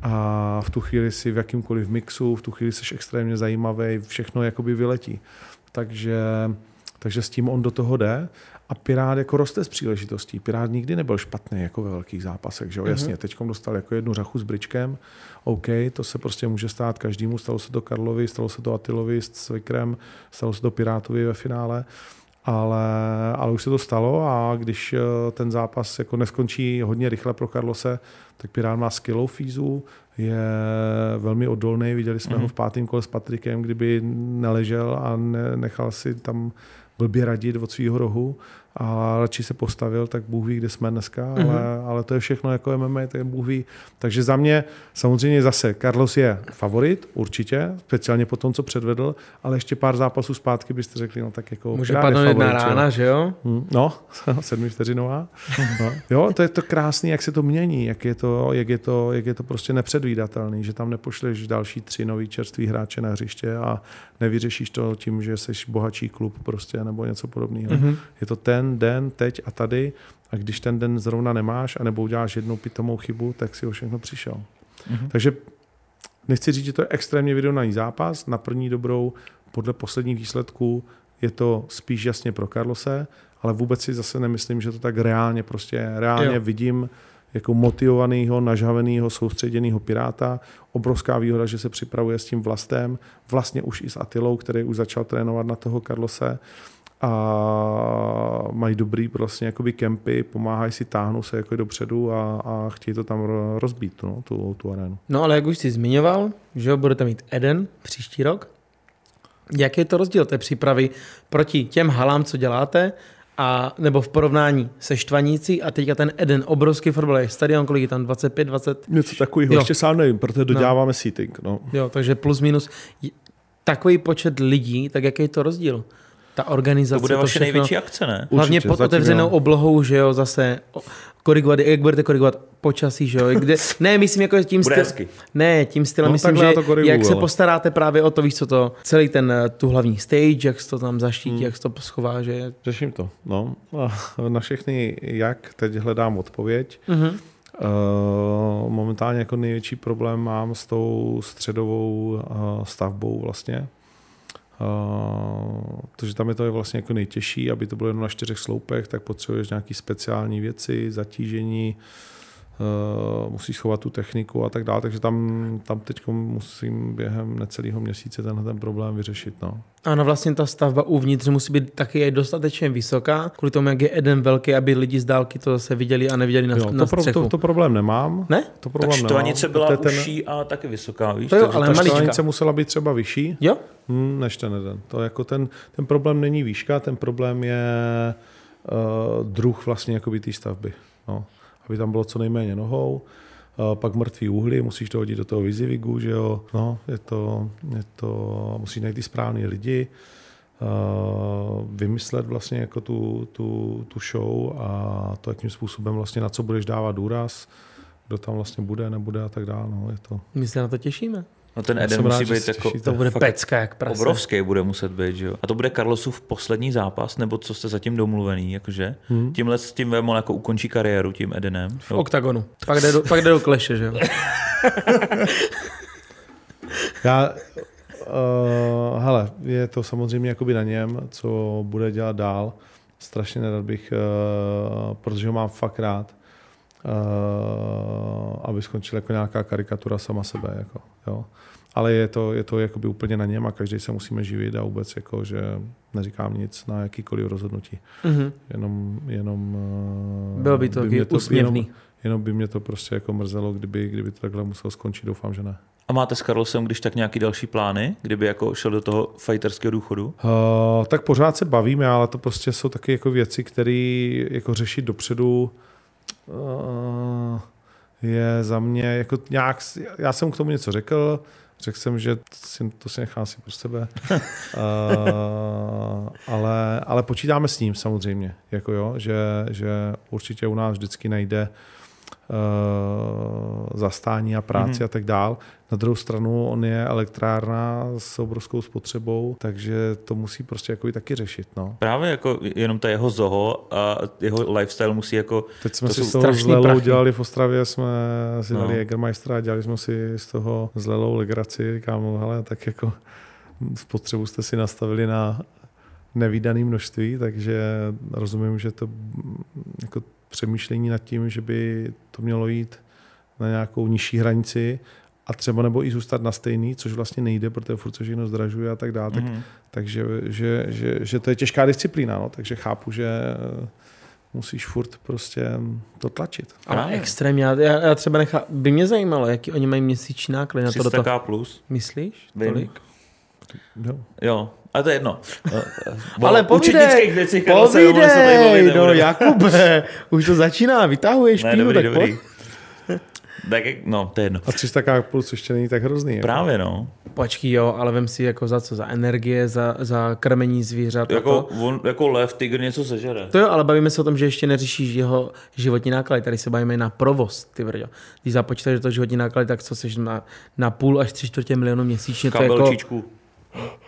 A v tu chvíli si v jakýmkoliv mixu, v tu chvíli jsi extrémně zajímavý, všechno jakoby vyletí. Takže, takže s tím on do toho jde a Pirát jako roste z příležitostí. Pirát nikdy nebyl špatný jako ve velkých zápasech. Že? Mm-hmm. Jasně, teď dostal jako jednu řachu s bričkem. OK, to se prostě může stát každému. Stalo se to Karlovi, stalo se to Atilovi s Vikrem, stalo se to Pirátovi ve finále. Ale, ale už se to stalo a když eh, ten zápas jako neskončí hodně rychle pro Karlose, tak Pirát má skillou fízu, je velmi odolný. Viděli jsme mm-hmm. ho v pátém kole s Patrikem, kdyby neležel a ne, nechal si tam blbě radit od svého rohu a radši se postavil, tak Bůh ví, kde jsme dneska, mm-hmm. ale, ale to je všechno jako MMA, tak Bůh ví. Takže za mě samozřejmě zase Carlos je favorit, určitě, speciálně po tom, co předvedl, ale ještě pár zápasů zpátky byste řekli, no tak jako... Může padnout jedna rána, že jo? Hm, no, sedmi vteřinová. No. Jo, to je to krásný, jak se to mění, jak je to, jak je to, jak je to prostě nepředvídatelný, že tam nepošleš další tři nový čerství hráče na hřiště a nevyřešíš to tím, že jsi bohatší klub prostě nebo něco podobného. Mm-hmm. Je to ten den, teď a tady a když ten den zrovna nemáš a nebo uděláš jednou pitomou chybu, tak si o všechno přišel. Mm-hmm. Takže nechci říct, že to je extrémně vyrovnaný zápas. Na první dobrou, podle posledních výsledků, je to spíš jasně pro Carlose, ale vůbec si zase nemyslím, že to tak reálně prostě reálně Jo. vidím jako motivovaného, nažaveného, soustředěného piráta. Obrovská výhoda, že se připravuje s tím vlastem, vlastně už i s Atilou, který už začal trénovat na toho Carlose a mají dobrý vlastně jakoby kempy, pomáhají si, táhnou se jako dopředu a, a chtějí to tam ro- rozbít, no, tu, tu arénu. No ale jak už jsi zmiňoval, že jo, budete mít Eden příští rok. Jaký je to rozdíl té přípravy proti těm halám, co děláte, a, nebo v porovnání se Štvanící a teďka ten Eden, obrovský fotbalový stadion, kolik je tam, 25, 20, Něco takového, ještě sám nevím, protože doděláváme seating. No. jo, takže plus minus. Takový počet lidí, tak jaký je to rozdíl? Ta organizace, To bude vaše všechno. největší akce, ne? Hlavně Určitě, pod otevřenou jo. oblohou, že jo, zase korigovat, jak budete korigovat počasí, že jo, kde, ne, myslím jako tím Bude styl, hezky. ne, tím stylem, No, myslím, že to koriguju, jak se ale. postaráte právě o to, víš co to, celý ten, eh, tu hlavní stage, jak se to tam zaštítí, Hmm. jak se to schová, že Řeším to. No. A Na všechny jak teď hledám odpověď. Mhm. Uh, momentálně jako největší problém mám s tou středovou uh, stavbou vlastně. Uh, protože tam je to vlastně jako nejtěžší, aby to bylo jenom na čtyřech sloupech, tak potřebuješ nějaký speciální věci, zatížení, uh, musíš schovat tu techniku a tak dále, takže tam, tam teď musím během necelého měsíce tenhle ten problém vyřešit. No. Ano, vlastně ta stavba uvnitř musí být taky dostatečně vysoká, kvůli tomu, jak je Eden velký, aby lidi z dálky to zase viděli a neviděli na, Jo, na to, pro, střechu. to, to problém nemám. Ne? To Tak problém štvanice nemám, byla ten- užší a taky vysoká, víš? To jo, takže ale ta štvanice musela být třeba vyšší, Jo? hmm, než ten jeden. To jako ten, ten problém není výška, ten problém je uh, druh vlastně jakoby té stavby. No. Aby tam bylo co nejméně nohou, pak mrtvý úhly, musíš to hodit do toho vizivigu, že jo. No, je to, je to, musíš najít ty správný lidi, vymyslet vlastně jako tu, tu, tu show a to, jakým způsobem vlastně na co budeš dávat důraz, kdo tam vlastně bude, nebude a tak dále. No, je to, My se na to těšíme. No ten Eden rád, musí že být jako. To bude fakt pecka jak prase. obrovský bude muset být, že jo? A to bude Carlosův poslední zápas, nebo co jste zatím domluvený, jakože? Hmm. Tímhle s tím Vemol jako ukončí kariéru tím Edenem. V oktagonu. Pak jde do, pak jde do kleše, že jo? Já, uh, hele, je to samozřejmě jakoby na něm, co bude dělat dál. Strašně nerad bych, uh, protože ho mám fakt rád, uh, aby skončil jako nějaká karikatura sama sebe. Jako, jo. Ale je to, je to jakoby úplně na něm a každý se musíme živit a vůbec jako, že neříkám nic na jakýkoliv rozhodnutí. Mhm. Jenom, jenom uh, Bylo by to taky mě úsměvný. Jenom, jenom by mě to prostě jako mrzelo, kdyby, kdyby to takhle muselo skončit. Doufám, že ne. A máte s Carlosem, když tak nějaký další plány, kdyby jako šel do toho fighterského důchodu? Uh, tak pořád se bavíme, ale to prostě jsou taky jako věci, které jako řešit dopředu uh, je za mě jako nějak, já jsem k tomu něco řekl, řekl jsem, že to si nechám si pro sebe, uh, ale, ale počítáme s ním samozřejmě, jako jo, že, že určitě u nás vždycky najde uh, zastání a práci Mhm. mm-hmm. a tak dál. Na druhou stranu on je elektrárna s obrovskou spotřebou, takže to musí prostě jako i taky řešit. No. Právě jako jenom ta jeho zoho a jeho lifestyle musí jako... Teď jsme To si jsou z toho strašný s Lelou prachy. dělali v Ostravě, jsme si No. dali Jägermeistera a dělali jsme si z toho s Lelou legraci. Říkám, hele, tak jako spotřebu jste si nastavili na nevýdané množství, takže rozumím, že to jako přemýšlení nad tím, že by to mělo jít na nějakou nižší hranici a třeba nebo i zůstat na stejný, což vlastně nejde, protože furt se všechno zdražuje a tak dále, tak Mhm. takže že, že, že to je těžká disciplína, no, takže chápu, že eh, musíš furt prostě to tlačit. Ale Právě. extrémně. Já, já já třeba nechá, by mě zajímalo, jaký oni mají měsíční náklady na to. do toho. 300k plus. Myslíš? Vím. Tolik? Jo. Jo, ale to je jedno. Ale O povídej, se bavit povídej, no. Jakube, už to začíná, vytahuješ Ne, pínu, dobrý, tak dobrý. pojď. Tak, no, to je jedno. A 300 plus ještě není tak hrozný. Jako. Právě, no. Počkej, jo, ale vem si jako za co, za energie, za, za krmení zvířat. Jako, to. on, jako lev, tygr něco sežere. To jo, ale bavíme se o tom, že ještě neřešíš jeho životní náklady. Tady se bavíme na provoz, ty vrďo. Když započítáš do toho životní náklady, tak co seš na, na půl až tři čtvrtě milionu měsíčně. To je jako Kabelčičku.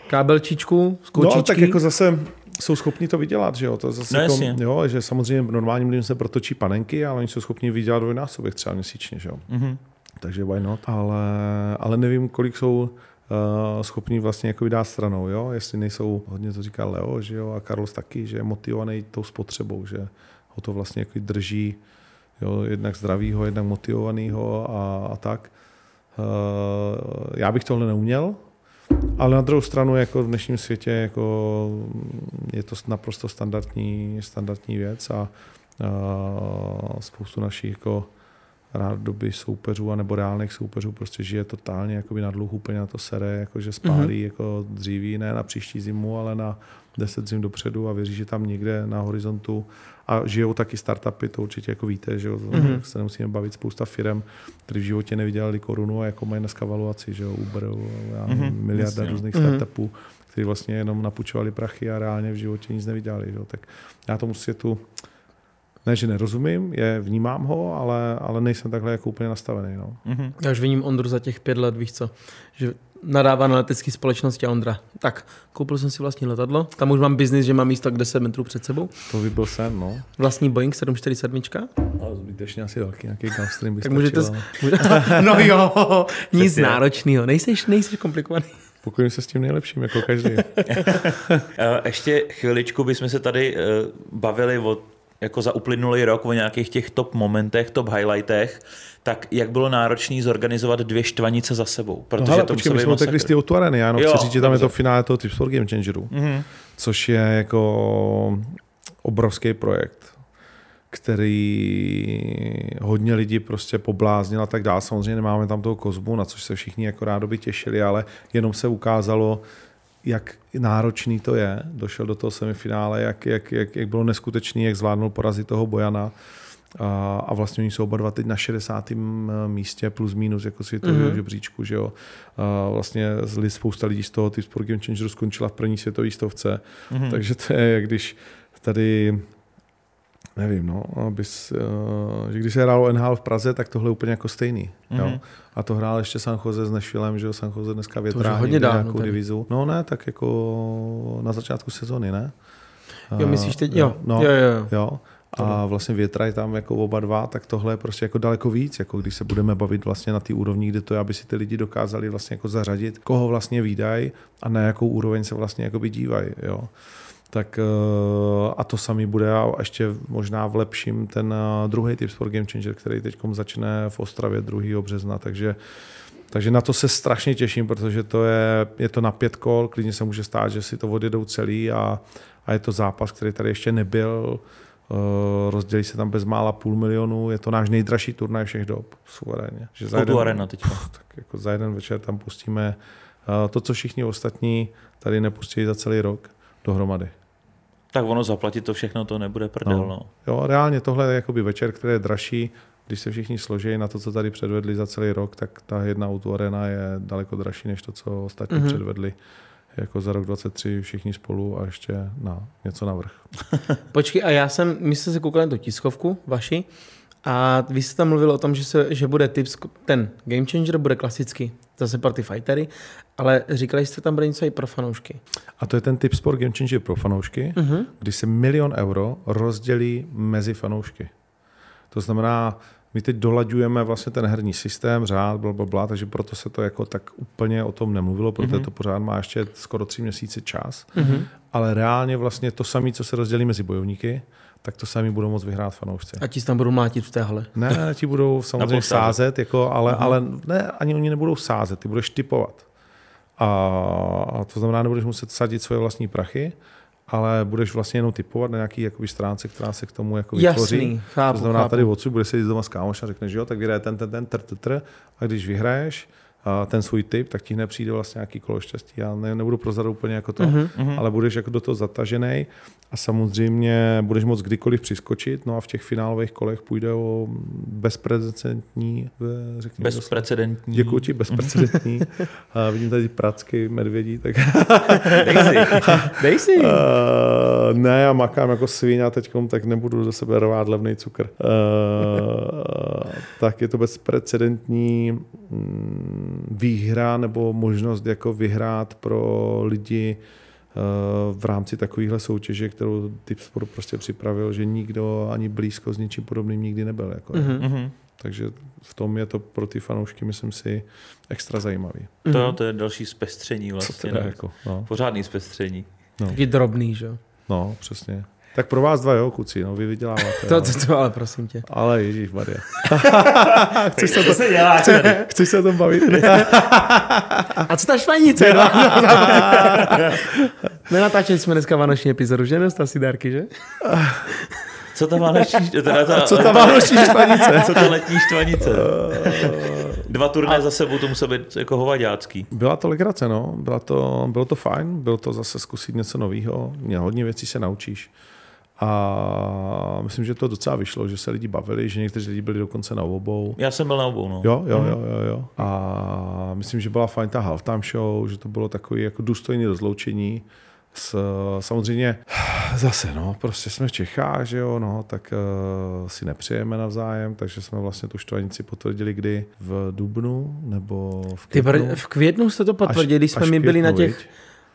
Kábelčičku, z No, kulčičky. ale tak jako zase jsou schopni to vydělat, že jo? To zase No, jako, jo, že samozřejmě normálním lidem se protočí panenky, ale oni jsou schopni vydělat dvojnásobek třeba měsíčně, že jo? Mhm. Takže why not? Ale, ale nevím, kolik jsou uh, schopní vlastně jako dát stranou, jo? jestli nejsou, hodně to říká Leo, že jo, a Carlos taky, že je motivovaný tou spotřebou, že ho to vlastně jako drží, jo, jednak zdravýho, jednak motivovaného a, a tak. Uh, já bych tohle neuměl, ale na druhou stranu jako v dnešním světě jako je to naprosto standardní, standardní věc a, a spoustu našich jako doby soupeřů a nebo reálných soupeřů prostě žije totálně jakoby na dluh, úplně na to sere, jako že spálí mm-hmm. jako dříví, ne na příští zimu, ale na deset zim dopředu a věří, že tam někde na horizontu a žijou taky startupy, to určitě jako víte, že mm-hmm. se nemusíme bavit spousta firm, kteří v životě nevydělali korunu a jako mají dneska valuaci, že jo, Uber, já mm-hmm. miliarda Jasně. různých mm-hmm. startupů, kteří vlastně jenom napůjčovali prachy a reálně v životě nic nevydělali, že jo. tak já tomu světu ne, že nerozumím, je, vnímám ho, ale, ale nejsem takhle jako úplně nastavený. No. Mm-hmm. Já už vidím Ondru za těch pět let, víš co, že nadává na letecké společnosti a Ondra. Tak, koupil jsem si vlastní letadlo, tam už mám biznis, že mám místo 10 metrů před sebou. To by byl sen, no. Vlastní Boeing 747. Ale zbytečně asi velký, nějaký Gulfstream by Tak můžete... Ale... no jo, nic náročného, nejseš, nejseš komplikovaný. Pokojím se s tím nejlepším, jako každý. Ještě chviličku bychom se tady eh, bavili o jako za uplynulý rok o nějakých těch top momentech, top highlightech, tak jak bylo náročné zorganizovat dvě štvanice za sebou? Protože no hele, to počkej, my jsme utekli z té Areny, já jo, chci říct, že tam dobře. je to finále toho Tips for Game Changeru, mm-hmm. což je jako obrovský projekt který hodně lidí prostě pobláznil a tak dále. Samozřejmě nemáme tam toho kozbu, na což se všichni jako rádoby těšili, ale jenom se ukázalo, jak náročný to je. Došel do toho semifinále, jak, jak, jak, jak bylo neskutečný, jak zvládnul porazit toho Bojana. A, a vlastně oni jsou oba dva teď na 60. místě plus minus jako světového mm-hmm. žebříčku, že jo. A vlastně spousta lidí z toho ty Sport Game Changer skončila v první světové stovce, mm-hmm. takže to je, jak když tady nevím, no, abys, uh, že když se hrálo NHL v Praze, tak tohle je úplně jako stejný. Mm-hmm. Jo? Mhm. A to hrál ještě San Jose s Nešvilem, že jo, San Jose dneska větrá hodně nějakou tady. divizu. No ne, tak jako na začátku sezony, ne? Jo, myslíš teď? Jo, no, jo, jo. jo. A vlastně větra je tam jako oba dva, tak tohle je prostě jako daleko víc, jako když se budeme bavit vlastně na té úrovni, kde to je, aby si ty lidi dokázali vlastně jako zařadit, koho vlastně výdají a na jakou úroveň se vlastně jako dívají. Jo tak eh, a to samý bude a ještě možná v lepším ten eh, druhý typ Sport Game Changer, který teď začne v Ostravě 2. března, takže takže na to se strašně těším, protože to je, je to na pět kol, klidně se může stát, že si to odjedou celý a, a je to zápas, který tady ještě nebyl. Uh, rozdělí se tam bezmála půl milionu, je to náš nejdražší turnaj všech dob, suverénně. Že za jeden, arena teď. Tak jako za jeden večer tam pustíme uh, to, co všichni ostatní tady nepustí za celý rok dohromady. Tak ono zaplatit to všechno, to nebude prdel. No. No. Jo, reálně tohle je jakoby večer, který je dražší. Když se všichni složí na to, co tady předvedli za celý rok, tak ta jedna auto arena je daleko dražší, než to, co ostatní mm-hmm. předvedli jako za rok 23 všichni spolu a ještě na něco navrh. Počkej, a já jsem, my jsme se koukali na tu tiskovku vaši a vy jste tam mluvil o tom, že, se, že bude tips, ten Game Changer bude klasicky, zase Party Fightery, ale říkali jste tam bude něco i pro fanoušky. A to je ten tip Sport Game Changer pro fanoušky, uh-huh. kdy se milion euro rozdělí mezi fanoušky. To znamená, my teď dolaďujeme vlastně ten herní systém, řád, bla, bla, bla, takže proto se to jako tak úplně o tom nemluvilo, protože uh-huh. to pořád má ještě skoro tři měsíce čas. Uh-huh. Ale reálně vlastně to samé, co se rozdělí mezi bojovníky, tak to sami budou moct vyhrát fanoušci. A ti tam budou mlátit v téhle? Ne, ne ti budou samozřejmě sázet, jako, ale, uh-huh. ale ne, ani oni nebudou sázet, ty budeš typovat. A, a to znamená, nebudeš muset sadit svoje vlastní prachy, ale budeš vlastně jenom typovat na nějaký jakoby, stránce, která se k tomu jako vytvoří. Jasný, chápu, to znamená, chápu. tady odsud bude sedět doma s kámošem a řekneš, že jo, tak vyhraje ten, ten, ten, tr, tr, tr, a když vyhraješ, ten svůj typ, tak ti hned přijde vlastně nějaký kolo štěstí. Já ne, nebudu prozrat úplně jako to, uh-huh. ale budeš jako do toho zatažený a samozřejmě budeš moct kdykoliv přiskočit, no a v těch finálových kolech půjde o bezprecedentní, řekněme, bezprecedentní. Děkuji ti, bezprecedentní. a vidím tady pracky, medvědí, tak... Dej si. Dej si. Uh, ne, já makám jako svíň a teďkom, tak nebudu do sebe rvát levný cukr. Uh, tak je to bezprecedentní mm, výhra nebo možnost jako vyhrát pro lidi eh, v rámci takovéhle soutěže, kterou Typ Sport prostě připravil, že nikdo ani blízko s ničím podobným nikdy nebyl. Jako, mm-hmm. Takže v tom je to pro ty fanoušky, myslím si, extra zajímavý. To, to je další zpestření vlastně. teda no. jako, no. Pořádný zpestření. Taky drobný, že jo. No, přesně. Tak pro vás dva, jo, kuci, no, vy vyděláváte. To, ale, to, to, ale prosím tě. ale Ježíš Maria. Chceš se to se dělá, Chceš se o tom bavit? A co ta švanice? Nenatáčeli jsme dneska vánoční epizodu, že? Dostal si dárky, že? Co ta vánoční, teda ta, Co ta vánoční štvanice? co ta letní štvanice? Dva turné za sebou, to musel být jako hovaďácký. Byla to legrace, no. Byla to, bylo to fajn, bylo to zase zkusit něco nového. Hodně věcí se naučíš. A myslím, že to docela vyšlo, že se lidi bavili, že někteří lidi byli dokonce na obou. Já jsem byl na obou, no. Jo, jo, jo, jo, jo. A myslím, že byla fajn ta halftime show, že to bylo takový jako důstojný rozloučení. S, samozřejmě zase, no, prostě jsme v Čechách, že jo, no, tak uh, si nepřejeme navzájem, takže jsme vlastně tu štvanici potvrdili kdy v Dubnu nebo v Ty květnu. br- v květnu jste to potvrdili, když jsme až my byli na květnu, těch, viď?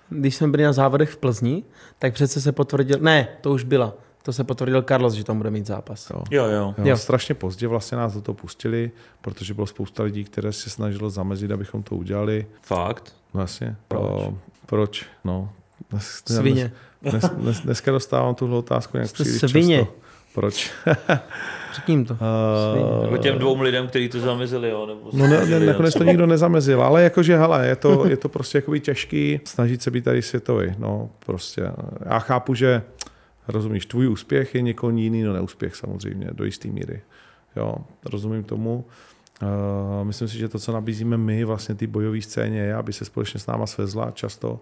Když jsme byli na závodech v Plzni, tak přece se potvrdil, ne, to už byla, to se potvrdil Carlos, že tam bude mít zápas. Jo. Jo, jo. Jo. Strašně pozdě vlastně nás do toho pustili, protože bylo spousta lidí, které se snažilo zamezit, abychom to udělali. Fakt. No jasně. Proč? O, proč? No. Dnes, Svině. Dnes, dnes, dneska dostávám tuhle otázku nějak Jste příliš svině. často. Proč? Řekni jim to. Uh, Jako těm dvou lidem, kteří to zamezili, jo? Nebo No ne, ne, nakonec to nikdo nezamezil, ale jakože, hele, je to, je to prostě jakoby těžký snažit se být tady světový, no prostě. Já chápu, že rozumíš, tvůj úspěch je někoho jiný, no neúspěch samozřejmě, do jisté míry. Jo, rozumím tomu. Uh, myslím si, že to, co nabízíme my, vlastně ty bojové scéně, je, aby se společně s náma svezla často, uh,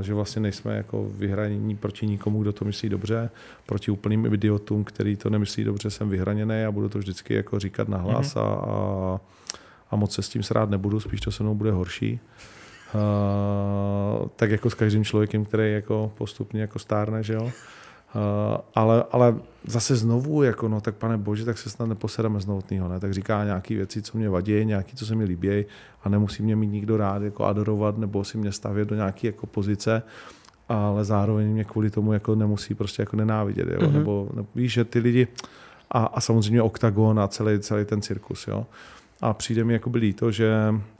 že vlastně nejsme jako vyhranění proti nikomu, kdo to myslí dobře, proti úplným idiotům, který to nemyslí dobře, jsem vyhraněný a budu to vždycky jako říkat nahlas mm-hmm. a, a, a moc se s tím srát nebudu, spíš to se mnou bude horší. Uh, tak jako s každým člověkem, který jako postupně jako stárne, že jo. Uh, ale, ale zase znovu, jako no, tak pane bože, tak se snad neposedeme z notného, ne? Tak říká nějaké věci, co mě vadí, nějaké, co se mi líbí a nemusí mě mít nikdo rád jako adorovat nebo si mě stavět do nějaké jako pozice, ale zároveň mě kvůli tomu jako nemusí prostě jako nenávidět, jo? Mm-hmm. Nebo, nebo víš, že ty lidi a, a samozřejmě oktagon a celý, celý ten cirkus, jo. A přijde mi jako by líto, že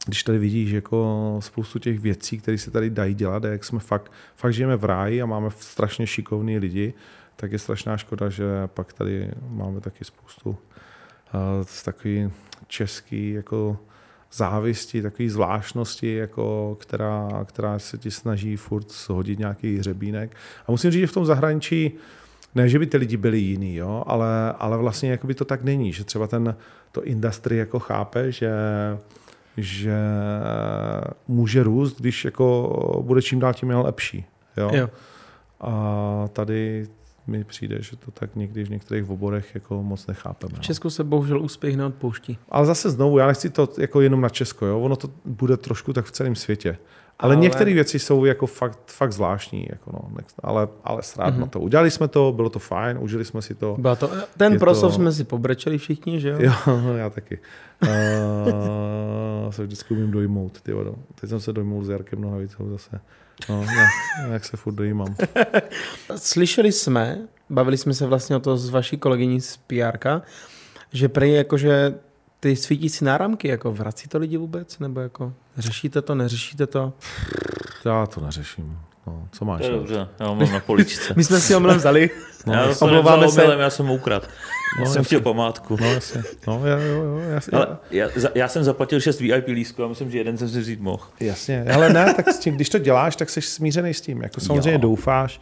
když tady vidíš jako spoustu těch věcí, které se tady dají dělat, jak jsme fakt, fakt žijeme v ráji a máme strašně šikovní lidi, tak je strašná škoda, že pak tady máme taky spoustu uh, takový český jako závisti, takový zvláštnosti, jako, která, která se ti snaží furt shodit nějaký hřebínek. A musím říct, že v tom zahraničí ne, že by ty lidi byli jiný, jo, ale, ale vlastně jakoby to tak není, že třeba ten, to industry jako chápe, že, že může růst, když jako bude čím dál tím lepší. Jo? Jo. A tady mi přijde, že to tak někdy v některých oborech jako moc nechápeme. V No. Česku se bohužel úspěch neodpouští. Ale zase znovu, já nechci to jako jenom na Česko, jo? ono to bude trošku tak v celém světě. Ale, některé věci jsou jako fakt, fakt zvláštní, jako no, ale, ale srát mm-hmm. na to. Udělali jsme to, bylo to fajn, užili jsme si to. Byla to, ten Je proslov to- jsme si pobrečeli všichni, že jo? Jo, já taky. Uh, se vždycky umím dojmout. Ty vado. Teď jsem se dojmul s Jarkem Nohavicou zase. No, ne, jak se furt dojímám. Slyšeli jsme, bavili jsme se vlastně o to s vaší kolegyní z PR, že prej jakože ty svítící náramky, jako vrací to lidi vůbec? Nebo jako řešíte to, neřešíte to? Já to neřeším. No, co máš? To je dobře, já ho mám na poličce. My jsme si omylem vzali. No, já to omlouváme se. omylem, já jsem ho ukradl. Já No, jsem chtěl památku. No, jasně. No, jo, jo, jo, jasně. Ale já, já jsem zaplatil 6 VIP lístků a myslím, že jeden jsem si vzít mohl. Jasně, ale ne, tak s tím, když to děláš, tak jsi smířený s tím. Jako samozřejmě Jo. doufáš,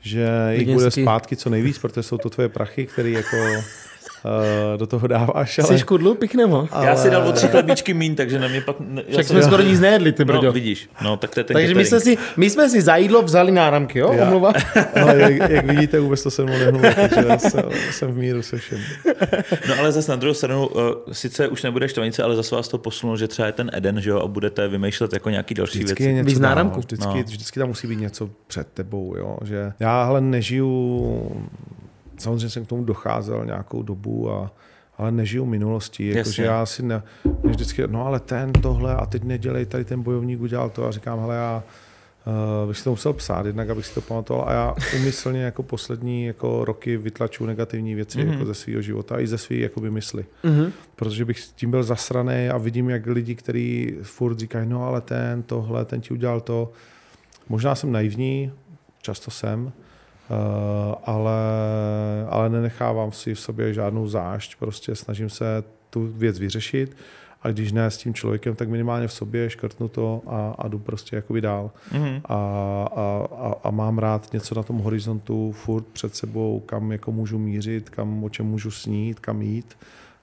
že jich bude zpátky co nejvíc, protože jsou to tvoje prachy, které jako uh, do toho dáváš. Ale, Jsi kudlu, pěknemo. ale, Já si dal o tři chlebíčky mín, takže na mě pak... Ne, já Však jsem- jsme skoro nic nejedli, ty brďo. No, vidíš. No, tak to je ten Takže my jsme, si, my jsme si za jídlo vzali náramky, jo? Já. Omluva. No, jak, jak, vidíte, vůbec to se mnou nehnulo, takže jsem, jsem v míru se všem. No ale zase na druhou stranu, uh, sice už nebude štvanice, ale zase vás to posunulo, že třeba je ten Eden, že jo, a budete vymýšlet jako nějaký další Vždycky věci. je něco náramku. Vždycky, No. no. vždycky tam musí být něco před tebou. Jo? Že já ale nežiju, samozřejmě jsem k tomu docházel nějakou dobu, a, ale nežiju minulosti. Jako, Jasně. že já si ne, mě vždycky, no ale ten tohle a teď nedělej, tady ten bojovník udělal to a říkám, hele já Uh, bych si to musel psát, jednak abych si to pamatoval a já umyslně jako poslední jako roky vytlaču negativní věci mm-hmm. jako ze svého života i ze svých jakoby mysli. Mm-hmm. Protože bych s tím byl zasraný a vidím, jak lidi, kteří furt říkají, no ale ten, tohle, ten ti udělal to. Možná jsem naivní, často jsem, ale, ale nenechávám si v sobě žádnou zášť, prostě snažím se tu věc vyřešit a když ne s tím člověkem, tak minimálně v sobě škrtnu to a, a jdu prostě jakoby dál. Mm-hmm. A, a, a, a mám rád něco na tom horizontu furt před sebou, kam jako můžu mířit, kam o čem můžu snít, kam jít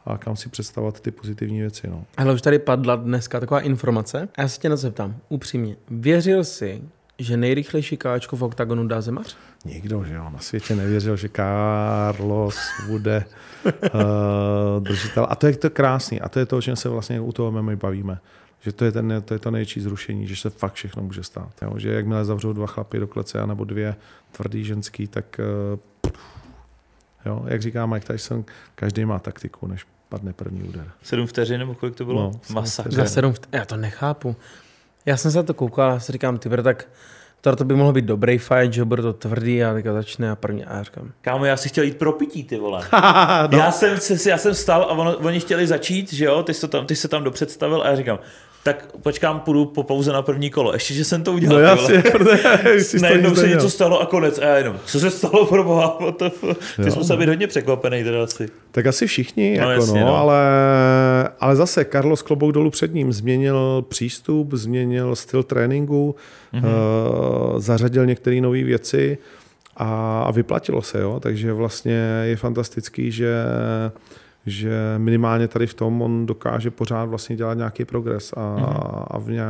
a kam si představovat ty pozitivní věci. No. Ale už tady padla dneska taková informace a já se tě na zeptám, upřímně. Věřil jsi, že nejrychlejší káčko v oktagonu dá zemař? Nikdo, že jo, na světě nevěřil, že Carlos bude uh, držitel. A to je to krásný. A to je to, o čem se vlastně u toho my bavíme. Že to je, ten, to je to největší zrušení, že se fakt všechno může stát. Jo? Že jakmile zavřou dva chlapy do klece, nebo dvě tvrdý ženský, tak uh, jo? jak říká Mike Tyson, každý má taktiku, než padne první úder. Sedm vteřin, nebo kolik to bylo? No, Masakr. Za sedm vteřin. Já to nechápu. Já jsem se na to koukal a si říkám, ty tak to, to by mohlo být dobrý fight, že bude to tvrdý a teďka začne a první a já říkám. Kámo, já si chtěl jít pro pití, ty vole. no. já, jsem, já jsem vstal a ono, oni chtěli začít, že jo, ty jsi, tam, ty jsi se tam dopředstavil a já říkám, tak počkám, půjdu po pauze na první kolo. Ještě, že jsem to udělal. No jasně, Najednou se něco stalo a konec. A já jenom, co se stalo pro boha? Ty jsi musel být hodně překvapený teda asi. Tak asi všichni, no, jako jasně, no, no. Ale, ale zase Carlos Klobouk dolů před ním změnil přístup, změnil styl tréninku, mm-hmm. uh, zařadil některé nové věci a, a vyplatilo se, jo. Takže vlastně je fantastický, že že minimálně tady v tom on dokáže pořád vlastně dělat nějaký progres a, mm-hmm. a, v ně,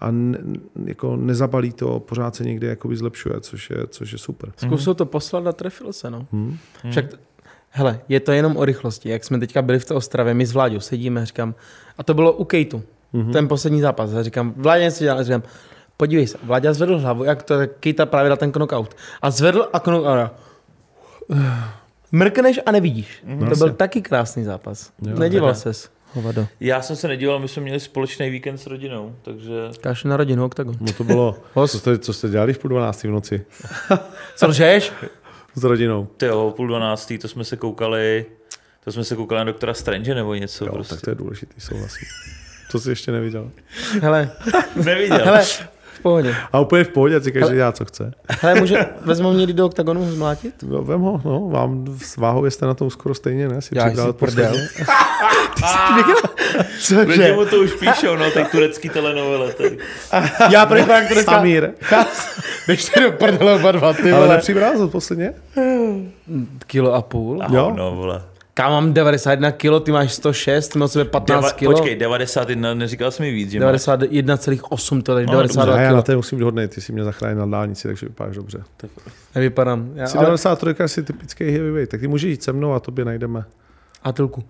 a ne, jako nezabalí to, pořád se někde jakoby zlepšuje, což je, což je super. Zkusil to poslat a trefil se, no. Mm. Však, hele, je to jenom o rychlosti. Jak jsme teďka byli v té Ostravě, my s Vláďou sedíme, říkám, a to bylo u Kejtu, mm-hmm. ten poslední zápas. A říkám, Vládě něco dělal, říkám, podívej se, Vláďa zvedl hlavu, jak to Kejta právě dal ten knockout. A zvedl a knockout mrkneš a nevidíš. Mm-hmm. To byl taky krásný zápas. Jo, Nedíval ses. Hovado. Já jsem se nedíval, my jsme měli společný víkend s rodinou, takže... Káš na rodinu, Octagon. No to bylo, co jste, co jste dělali v půl dvanáctý v noci? co lžeš? S rodinou. Ty jo, půl dvanáctý, to jsme se koukali, to jsme se koukali na doktora Strange nebo něco. Jo, prostě. tak to je důležitý, souhlasím. To jsi ještě neviděl. Hele. Neviděl. Hele, v pohodě. A úplně v pohodě, ať si každý dělá, co chce. Hele, může, vezmu mě do oktagonu zmlátit? No, vem ho, no, vám s váhou jste na tom skoro stejně, ne? Si Já jsi prdel. Cože? mu to už píšou, no, tak turecký telenovele. Tady. Já pro jak turecká... Samír. Běžte do prdele oba dva, ty Ale vrázot posledně? Kilo a půl. jo? No, vole. Ká mám 91 kg, ty máš 106, ty máš 15 kg. Počkej, 91, neříkal jsi mi víc, že 91,8, to je 92 kg. Já na té musím být hodnej, ty jsi mě zachránil na dálnici, takže vypadáš dobře. Nevypadám. Já, jsi ale... 93 asi typický heavyweight, tak ty můžeš jít se mnou a tobě najdeme. Atilku.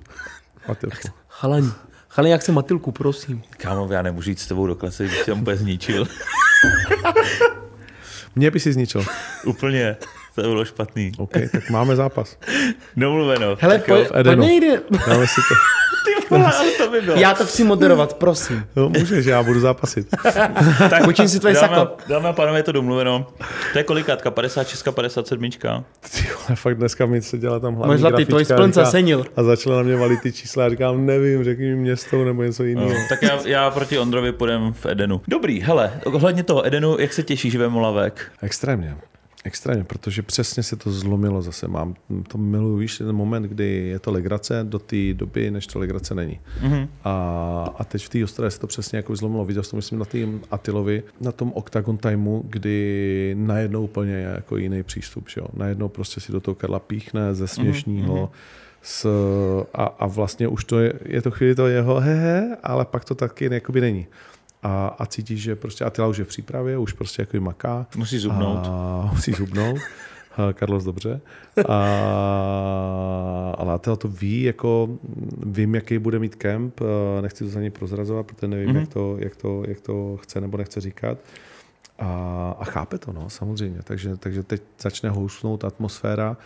Atilku. Chalani. Chalani, jak se Matilku, prosím. Kámo, já nemůžu jít s tebou do klasy, když jsem úplně zničil. Mě by si zničil. Úplně. To bylo špatný. OK, tak máme zápas. Domluveno. Hele, pojď, pojď nejde. Dáme si to. Ty vole, ale to by bylo. Já to chci moderovat, prosím. No, můžeš, já budu zápasit. tak Učím si tvoje sako. Dáme a pánové, je to domluveno. To je kolikátka? 56, 57? Ty vole, fakt dneska mi se dělá tam hlavní Možná ty tvoj splnce senil. A začala na mě valit ty čísla a říkám, nevím, řekni mi město nebo něco jiného. No, tak já, já, proti Ondrovi půjdem v Edenu. Dobrý, hele, ohledně toho Edenu, jak se těšíš ve Molavek? Extrémně. Extrémně, protože přesně se to zlomilo zase. Mám to miluji, víš, ten moment, kdy je to legrace do té doby, než to legrace není. Mm-hmm. A, a teď v té ostravě se to přesně jako zlomilo. Viděl jsem, myslím, na tým Atilovi, na tom Octagon Timeu, kdy najednou úplně je jako jiný přístup. Že jo? Najednou prostě si do toho Karla píchne ze směšního. Mm-hmm. S, a, a vlastně už to je, je to chvíli to jeho hehe, ale pak to taky jakoby není a, a cítíš, že prostě Atila už je v přípravě, už prostě jako maká. Musí zubnout. A, musí zubnout. Carlos dobře. A, ale Atila to ví, jako vím, jaký bude mít kemp, nechci to za něj prozrazovat, protože nevím, mm-hmm. jak, to, jak, to, jak to chce nebo nechce říkat. A, a chápe to, no, samozřejmě. Takže, takže teď začne housnout atmosféra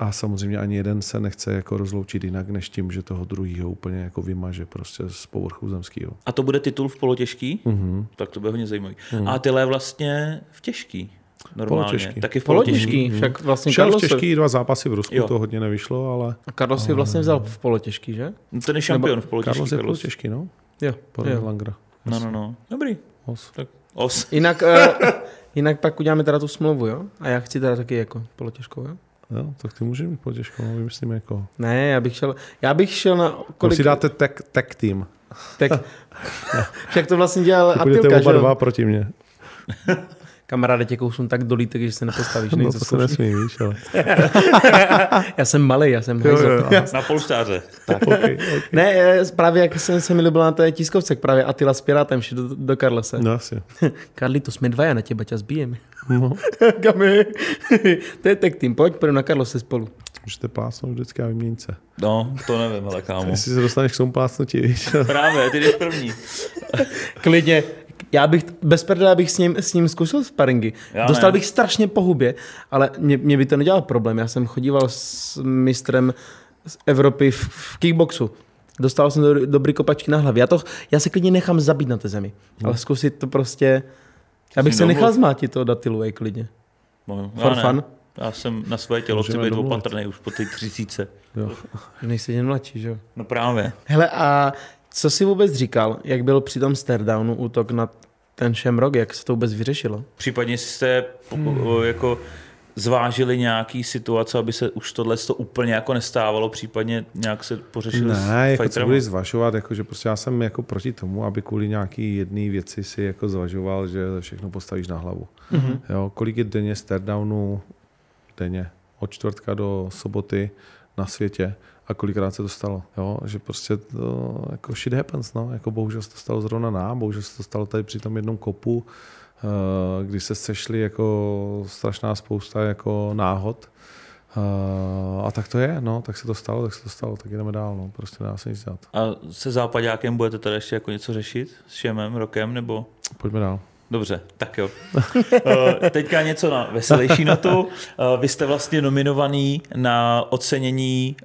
A samozřejmě ani jeden se nechce jako rozloučit jinak, než tím, že toho druhého úplně jako vymaže prostě z povrchu zemského. A to bude titul v polotěžký? Mhm. Tak to bude hodně zajímavý. A tyhle je vlastně v těžký. Normálně. Polotěžký. Taky v polotěžký. Polotěžký, však vlastně Šel v Carlos, těžký dva zápasy v Rusku, Jo. to hodně nevyšlo, ale Carlos si vlastně vzal v polotěžký, že? No, ten je šampion v polotěžký. Carlos je Carlos. polotěžký, no, Jo. podle jo. Langra. No, no, no. Dobrý. Os. Tak os. Jinak, uh, jinak pak uděláme teda tu smlouvu, jo? A já chci teda taky jako polotěžkou, jo? Jo, tak ty může mít polotěžkou, no, vymyslíme jako. Ne, já bych šel, já bych šel na Kolik... si dáte tag, tag team. tak, však to vlastně dělal Budete Atilka, že oba dva proti mně. Kamaráde, tě kousnu tak dolítek, že se nepostavíš. No nejde to se nesmí, víš, ale. já jsem malý, já jsem Jo, jo, Na polštáře. okay, okay. Ne, eh, právě jak jsem se mi líbil na té tiskovce, jak právě Attila s Pirátem šli do, do Karlese. No asi. Karli, to jsme dva, já na těba tě zbijeme. No, Kamy. to je tech team, pojď, půjdeme na Karlose spolu. můžete plásnout vždycky a vyměnit se. No, to nevím, ale kámo. Jestli se dostaneš k tomu plásnutí, víš. Právě, ty jdeš první. Klidně. Já bych, bez prdele bych s ním, s ním zkusil sparingy. Já Dostal ne. bych strašně po hubě, ale mě, mě by to nedělalo problém. Já jsem chodíval s mistrem z Evropy v, v kickboxu. Dostal jsem do, dobrý kopačky na hlavě. Já, to, já se klidně nechám zabít na té zemi. Ale zkusit to prostě... Já bych se nechal domluv. zmátit toho datilu, klidně. No, já For ne. fun. Já jsem na svoje tělo chci být opatrný už po té třicíce. Jo. Nejsi jen mladší, že jo? No právě. Hele, a co jsi vůbec říkal, jak byl při tom Stardownu útok na ten Shamrock, jak se to vůbec vyřešilo? Případně jste hmm. jako zvážili nějaký situace, aby se už tohle to úplně jako nestávalo, případně nějak se pořešili s Ne, jako co budeš zvažovat, jako, že prostě já jsem jako proti tomu, aby kvůli nějaký jedné věci si jako zvažoval, že všechno postavíš na hlavu. Mhm. Jo, kolik je denně stardownu denně, od čtvrtka do soboty na světě a kolikrát se to stalo. Jo, že prostě to, jako shit happens, no. Jako bohužel se to stalo zrovna nám, bohužel se to stalo tady při tom jednom kopu, eh, kdy se sešly jako strašná spousta jako náhod. Eh, a tak to je, no, tak se to stalo, tak se to stalo, tak jdeme dál, no, prostě nedá se nic dělat. A se západákem budete tady ještě jako něco řešit? S Šemem, Rokem, nebo... Pojďme dál. Dobře, tak jo. Eh, Teďka něco na veselější notu. Eh, Vy jste vlastně nominovaný na ocenění eh,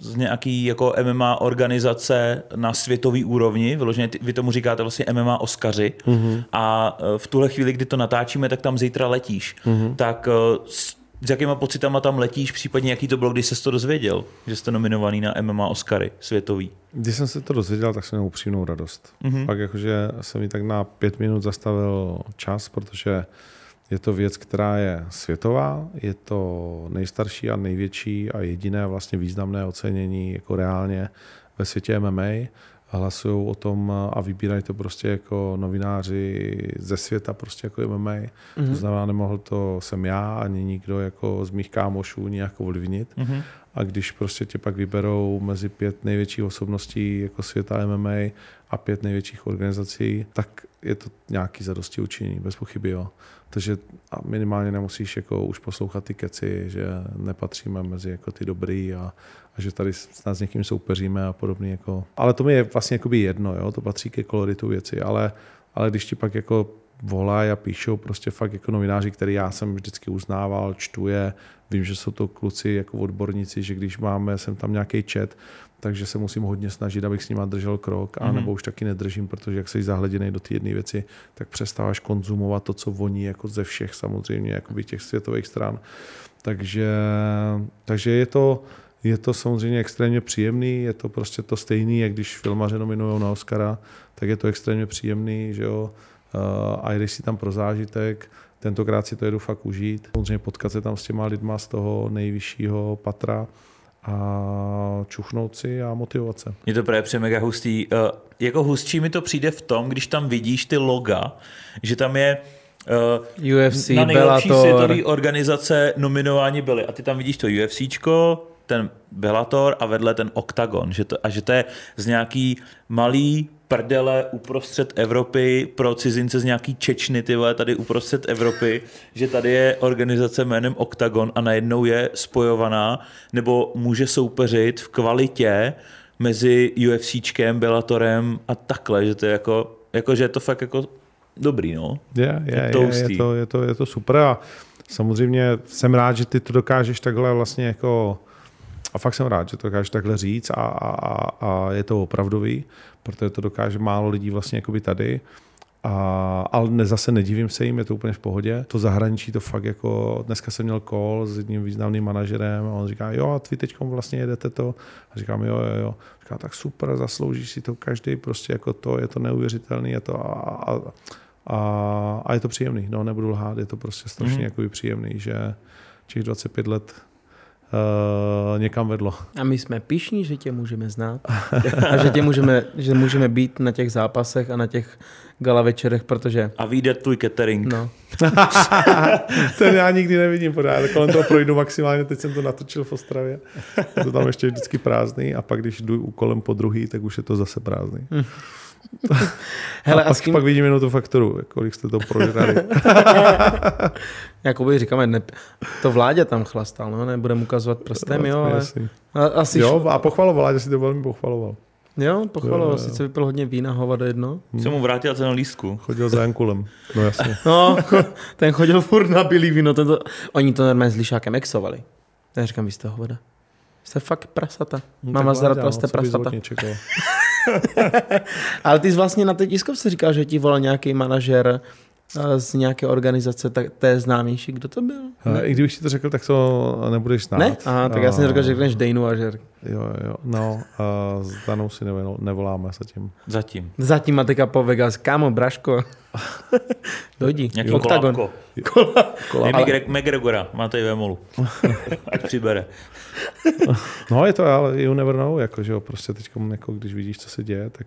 z nějaký jako MMA organizace na světový úrovni. Vyloženě vy tomu říkáte vlastně MMA Oscaři. Mm-hmm. A v tuhle chvíli, kdy to natáčíme, tak tam zítra letíš. Mm-hmm. Tak s s jakýma pocitama tam letíš, případně jaký to bylo, když jsi to dozvěděl, že jste nominovaný na MMA Oscary světový? Když jsem se to dozvěděl, tak jsem měl upřímnou radost. Mhm. Mm-hmm. Pak jakože jsem mi tak na pět minut zastavil čas, protože je to věc, která je světová, je to nejstarší a největší a jediné vlastně významné ocenění jako reálně ve světě MMA. Hlasují o tom a vybírají to prostě jako novináři ze světa prostě jako MMA. Mm-hmm. To znamená, nemohl to jsem já ani nikdo jako z mých kámošů nějak ovlivnit. Mm-hmm. A když prostě tě pak vyberou mezi pět největších osobností jako světa MMA a pět největších organizací, tak je to nějaký zadosti učinění, bez pochyby jo. Takže a minimálně nemusíš jako už poslouchat ty keci, že nepatříme mezi jako ty dobrý a, a že tady snad s někým soupeříme a podobně. Jako. Ale to mi je vlastně jedno, jo? to patří ke koloritu věci, ale, ale když ti pak jako volají a píšou prostě fakt jako novináři, který já jsem vždycky uznával, čtu je, vím, že jsou to kluci jako odborníci, že když máme sem tam nějaký chat, takže se musím hodně snažit, abych s nima držel krok, a nebo už taky nedržím, protože jak jsi zahleděný do té jedné věci, tak přestáváš konzumovat to, co voní jako ze všech samozřejmě jakoby těch světových stran. Takže, takže je to, je to samozřejmě extrémně příjemný, je to prostě to stejný, jak když filmaře nominují na Oscara, tak je to extrémně příjemný, že jo. A jdeš si tam pro zážitek, tentokrát si to jedu fakt užít. Samozřejmě potkat se tam s těma lidma z toho nejvyššího patra a čuchnout si a motivovat se. Mně to právě mega hustý. Uh, jako hustší mi to přijde v tom, když tam vidíš ty loga, že tam je uh, UFC, na nejlepší Bellator. světové organizace nominováni byli. A ty tam vidíš to UFCčko, ten Bellator a vedle ten Octagon. Že to, a že to je z nějaký malý prdele uprostřed Evropy pro cizince z nějaký Čečny, ty vole, tady uprostřed Evropy, že tady je organizace jménem Octagon a najednou je spojovaná nebo může soupeřit v kvalitě mezi UFCčkem, Bellatorem a takhle, že to je jako, jako že je to fakt jako dobrý, no. Je, je, to je, je, to, je, to, je to super a samozřejmě jsem rád, že ty to dokážeš takhle vlastně jako a fakt jsem rád, že to dokážeš takhle říct a, a, a je to opravdový, protože to dokáže málo lidí vlastně jakoby tady. A, ale ne, zase nedivím se jim, je to úplně v pohodě. To zahraničí to fakt jako, dneska jsem měl call s jedním významným manažerem a on říká, jo, a vy teď vlastně jedete to. A říkám, jo, jo, jo. Říká, tak super, zasloužíš si to každý, prostě jako to, je to neuvěřitelný, je to a, a, a, a je to příjemný, no nebudu lhát, je to prostě strašně mm. jako příjemný, že těch 25 let uh, někam vedlo. A my jsme pišní, že tě můžeme znát a že, tě můžeme, že můžeme být na těch zápasech a na těch gala večerech, protože... A vyjde tvůj catering. No. Ten já nikdy nevidím pořád. Kolem toho projdu maximálně, teď jsem to natočil v Ostravě. Je to tam ještě vždycky prázdný a pak když jdu kolem po druhý, tak už je to zase prázdný. Hmm. Hele, a, a pak, kým... pak vidím jenom tu fakturu, kolik jste to prožrali. Jakoby říkáme, ne, to vládě tam chlastal, no, nebudem ukazovat prstem, jo, ale... A, asi jo, a pochvaloval, vládě si to velmi pochvaloval. Jo, pochvaloval, jo, jo. sice vypil hodně vína, hovado jedno. Hmm. Jsem mu vrátil cenu lístku. Chodil za Jankulem, no jasně. no, ten chodil furt na bílý víno, tento... oni to normálně s lišákem exovali. Já říkám, vy jste hovada. Jste fakt prasata. No, Mám vás rád, jste prasata. Ale ty jsi vlastně na té tiskovce říkal, že ti volal nějaký manažer z nějaké organizace, tak to je známější. Kdo to byl? Ne? I kdybych ti to řekl, tak to nebudeš znát. Ne? Aha, tak já jsem řekl, že řekneš Dejnu a že... Jo, jo, no, uh, s Danou si nevoláme zatím. Zatím. Zatím a teďka po Vegas. Kámo, Braško. Dojdi. Nějaký Oktagon. Kola. McGregora, máte i Vemolu. Ať přibere. no je to, ale you never know, jako, že jo, prostě teď, jako, když vidíš, co se děje, tak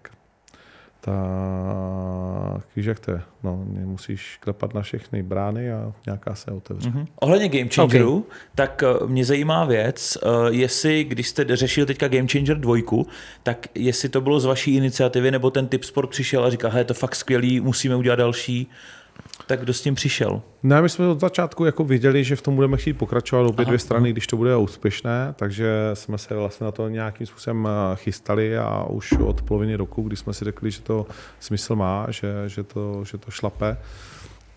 tak víš, jak to je. No, musíš klepat na všechny brány a nějaká se otevře. Mm-hmm. Ohledně Game Changeru, okay. tak uh, mě zajímá věc, uh, jestli, když jste řešil teďka Game Changer dvojku, tak jestli to bylo z vaší iniciativy, nebo ten typ sport přišel a říkal, je to fakt skvělý, musíme udělat další. Tak kdo s tím přišel? Ne, my jsme od začátku jako viděli, že v tom budeme chtít pokračovat obě Aha. dvě strany, když to bude úspěšné, takže jsme se vlastně na to nějakým způsobem eh, chystali a už od poloviny roku, kdy jsme si řekli, že to smysl má, že, že, to, že to šlape.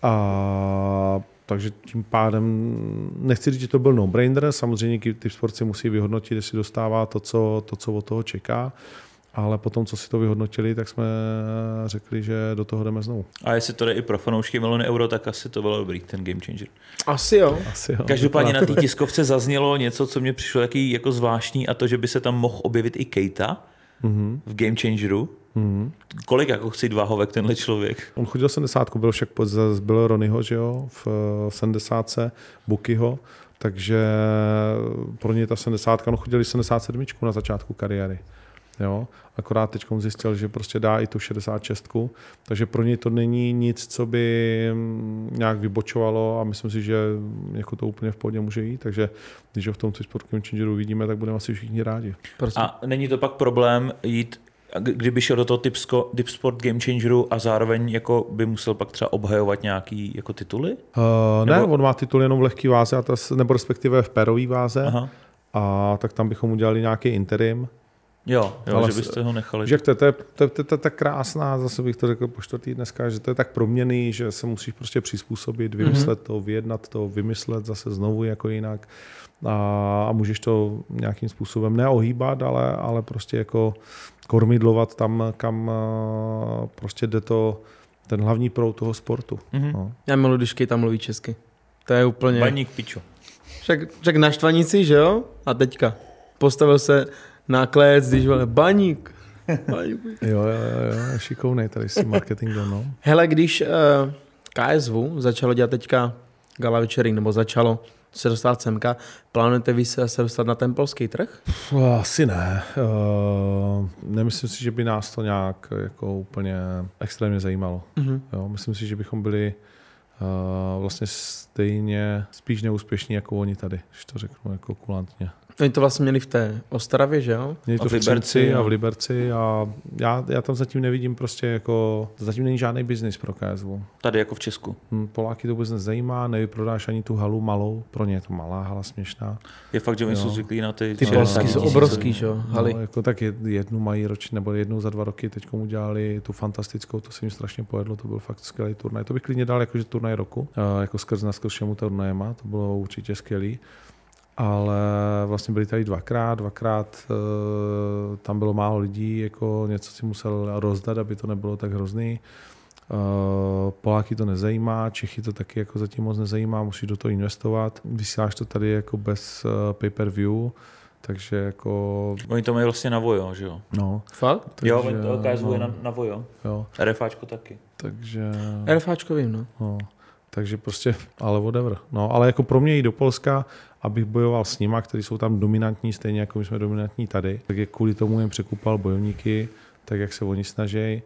A takže tím pádem nechci říct, že to byl no-brainer, samozřejmě ty sporty musí vyhodnotit, jestli dostává to, co, to, co od toho čeká ale potom, co si to vyhodnotili, tak jsme řekli, že do toho jdeme znovu. A jestli to jde i pro fanoušky miliony euro, tak asi to bylo dobrý, ten game changer. Asi jo. Asi jo. Každopádně na té tiskovce zaznělo něco, co mě přišlo taky jako zvláštní, a to, že by se tam mohl objevit i Keita mm-hmm. v game changeru. Mm-hmm. Kolik jako chci váhovek tenhle člověk? On chodil 70, byl však pod, byl Ronyho, že jo, v 70. Bukyho, takže pro ně ta 70, on chodil 77 na začátku kariéry. Jo? Akorát teď zjistil, že prostě dá i tu 66, takže pro něj to není nic, co by mm, nějak vybočovalo a myslím si, že jako to úplně v pohodě může jít, takže když ho v tom sportovním changeru vidíme, tak budeme asi všichni rádi. Prostě. A není to pak problém jít kdyby šel do toho typsko, Deep Sport Game Changeru a zároveň jako by musel pak třeba obhajovat nějaký jako tituly? Uh, nebo... Ne, on má titul jenom v lehký váze, nebo respektive v perový váze. Aha. A tak tam bychom udělali nějaký interim. Jo, jo ale že byste ho nechali. Že to, to, je, to, to, to je tak krásná, zase bych to řekl po čtvrtý dneska, že to je tak proměný, že se musíš prostě přizpůsobit, vymyslet mm-hmm. to, vyjednat to, vymyslet zase znovu jako jinak a, a můžeš to nějakým způsobem neohýbat, ale, ale prostě jako kormidlovat tam, kam prostě jde to, ten hlavní proud toho sportu. Mm-hmm. No. Já miluji, když tam mluví česky. To je úplně... Baník pičo. Však, však na štvanici, že jo? A teďka postavil se náklec, když byl baník. baník. jo, jo, jo, šikovnej tady s marketingem, no. Hele, když uh, eh, KSV začalo dělat teďka gala večery, nebo začalo se dostat semka, plánujete vy se, se dostat na ten polský trh? Asi ne. Uh, nemyslím si, že by nás to nějak jako úplně extrémně zajímalo. Mm-hmm. Jo, myslím si, že bychom byli uh, vlastně stejně spíš neúspěšní jako oni tady, když to řeknu jako kulantně. Oni to vlastně měli v té Ostravě, že jo? Měli to v, v Liberci a v Liberci a já, já tam zatím nevidím prostě jako, zatím není žádný biznis pro KSV. Tady jako v Česku. Hm, Poláky to vůbec nezajímá, nevyprodáš ani tu halu malou, pro ně je to malá hala směšná. Je fakt, že oni jsou zvyklí na ty... Ty polsky jsou obrovský, že jo? Haly. No, jako tak jednu mají ročně, nebo jednou za dva roky teď udělali tu fantastickou, to se jim strašně povedlo, to byl fakt skvělý turnaj. To bych klidně dal, jakože turnaj turnaj roku, uh, jako skrz na skrz všemu turnajema, to bylo určitě skvělý. Ale vlastně byli tady dvakrát, dvakrát uh, tam bylo málo lidí, jako něco si musel rozdat, aby to nebylo tak hrozný. Uh, Poláky to nezajímá, Čechy to taky jako zatím moc nezajímá, musí do toho investovat. Vysíláš to tady jako bez uh, pay-per-view, takže jako... Oni to mají vlastně na Vojo, že jo? No, Fakt? Takže, jo, Takže, to KSV je no. na, na Vojo. jo, RFáčko taky. takže... RFáčko vím, no. No, takže prostě, ale whatever. No, ale jako pro mě jít do Polska, abych bojoval s nima, kteří jsou tam dominantní, stejně jako my jsme dominantní tady, tak je kvůli tomu jen překupal bojovníky, tak jak se oni snaží,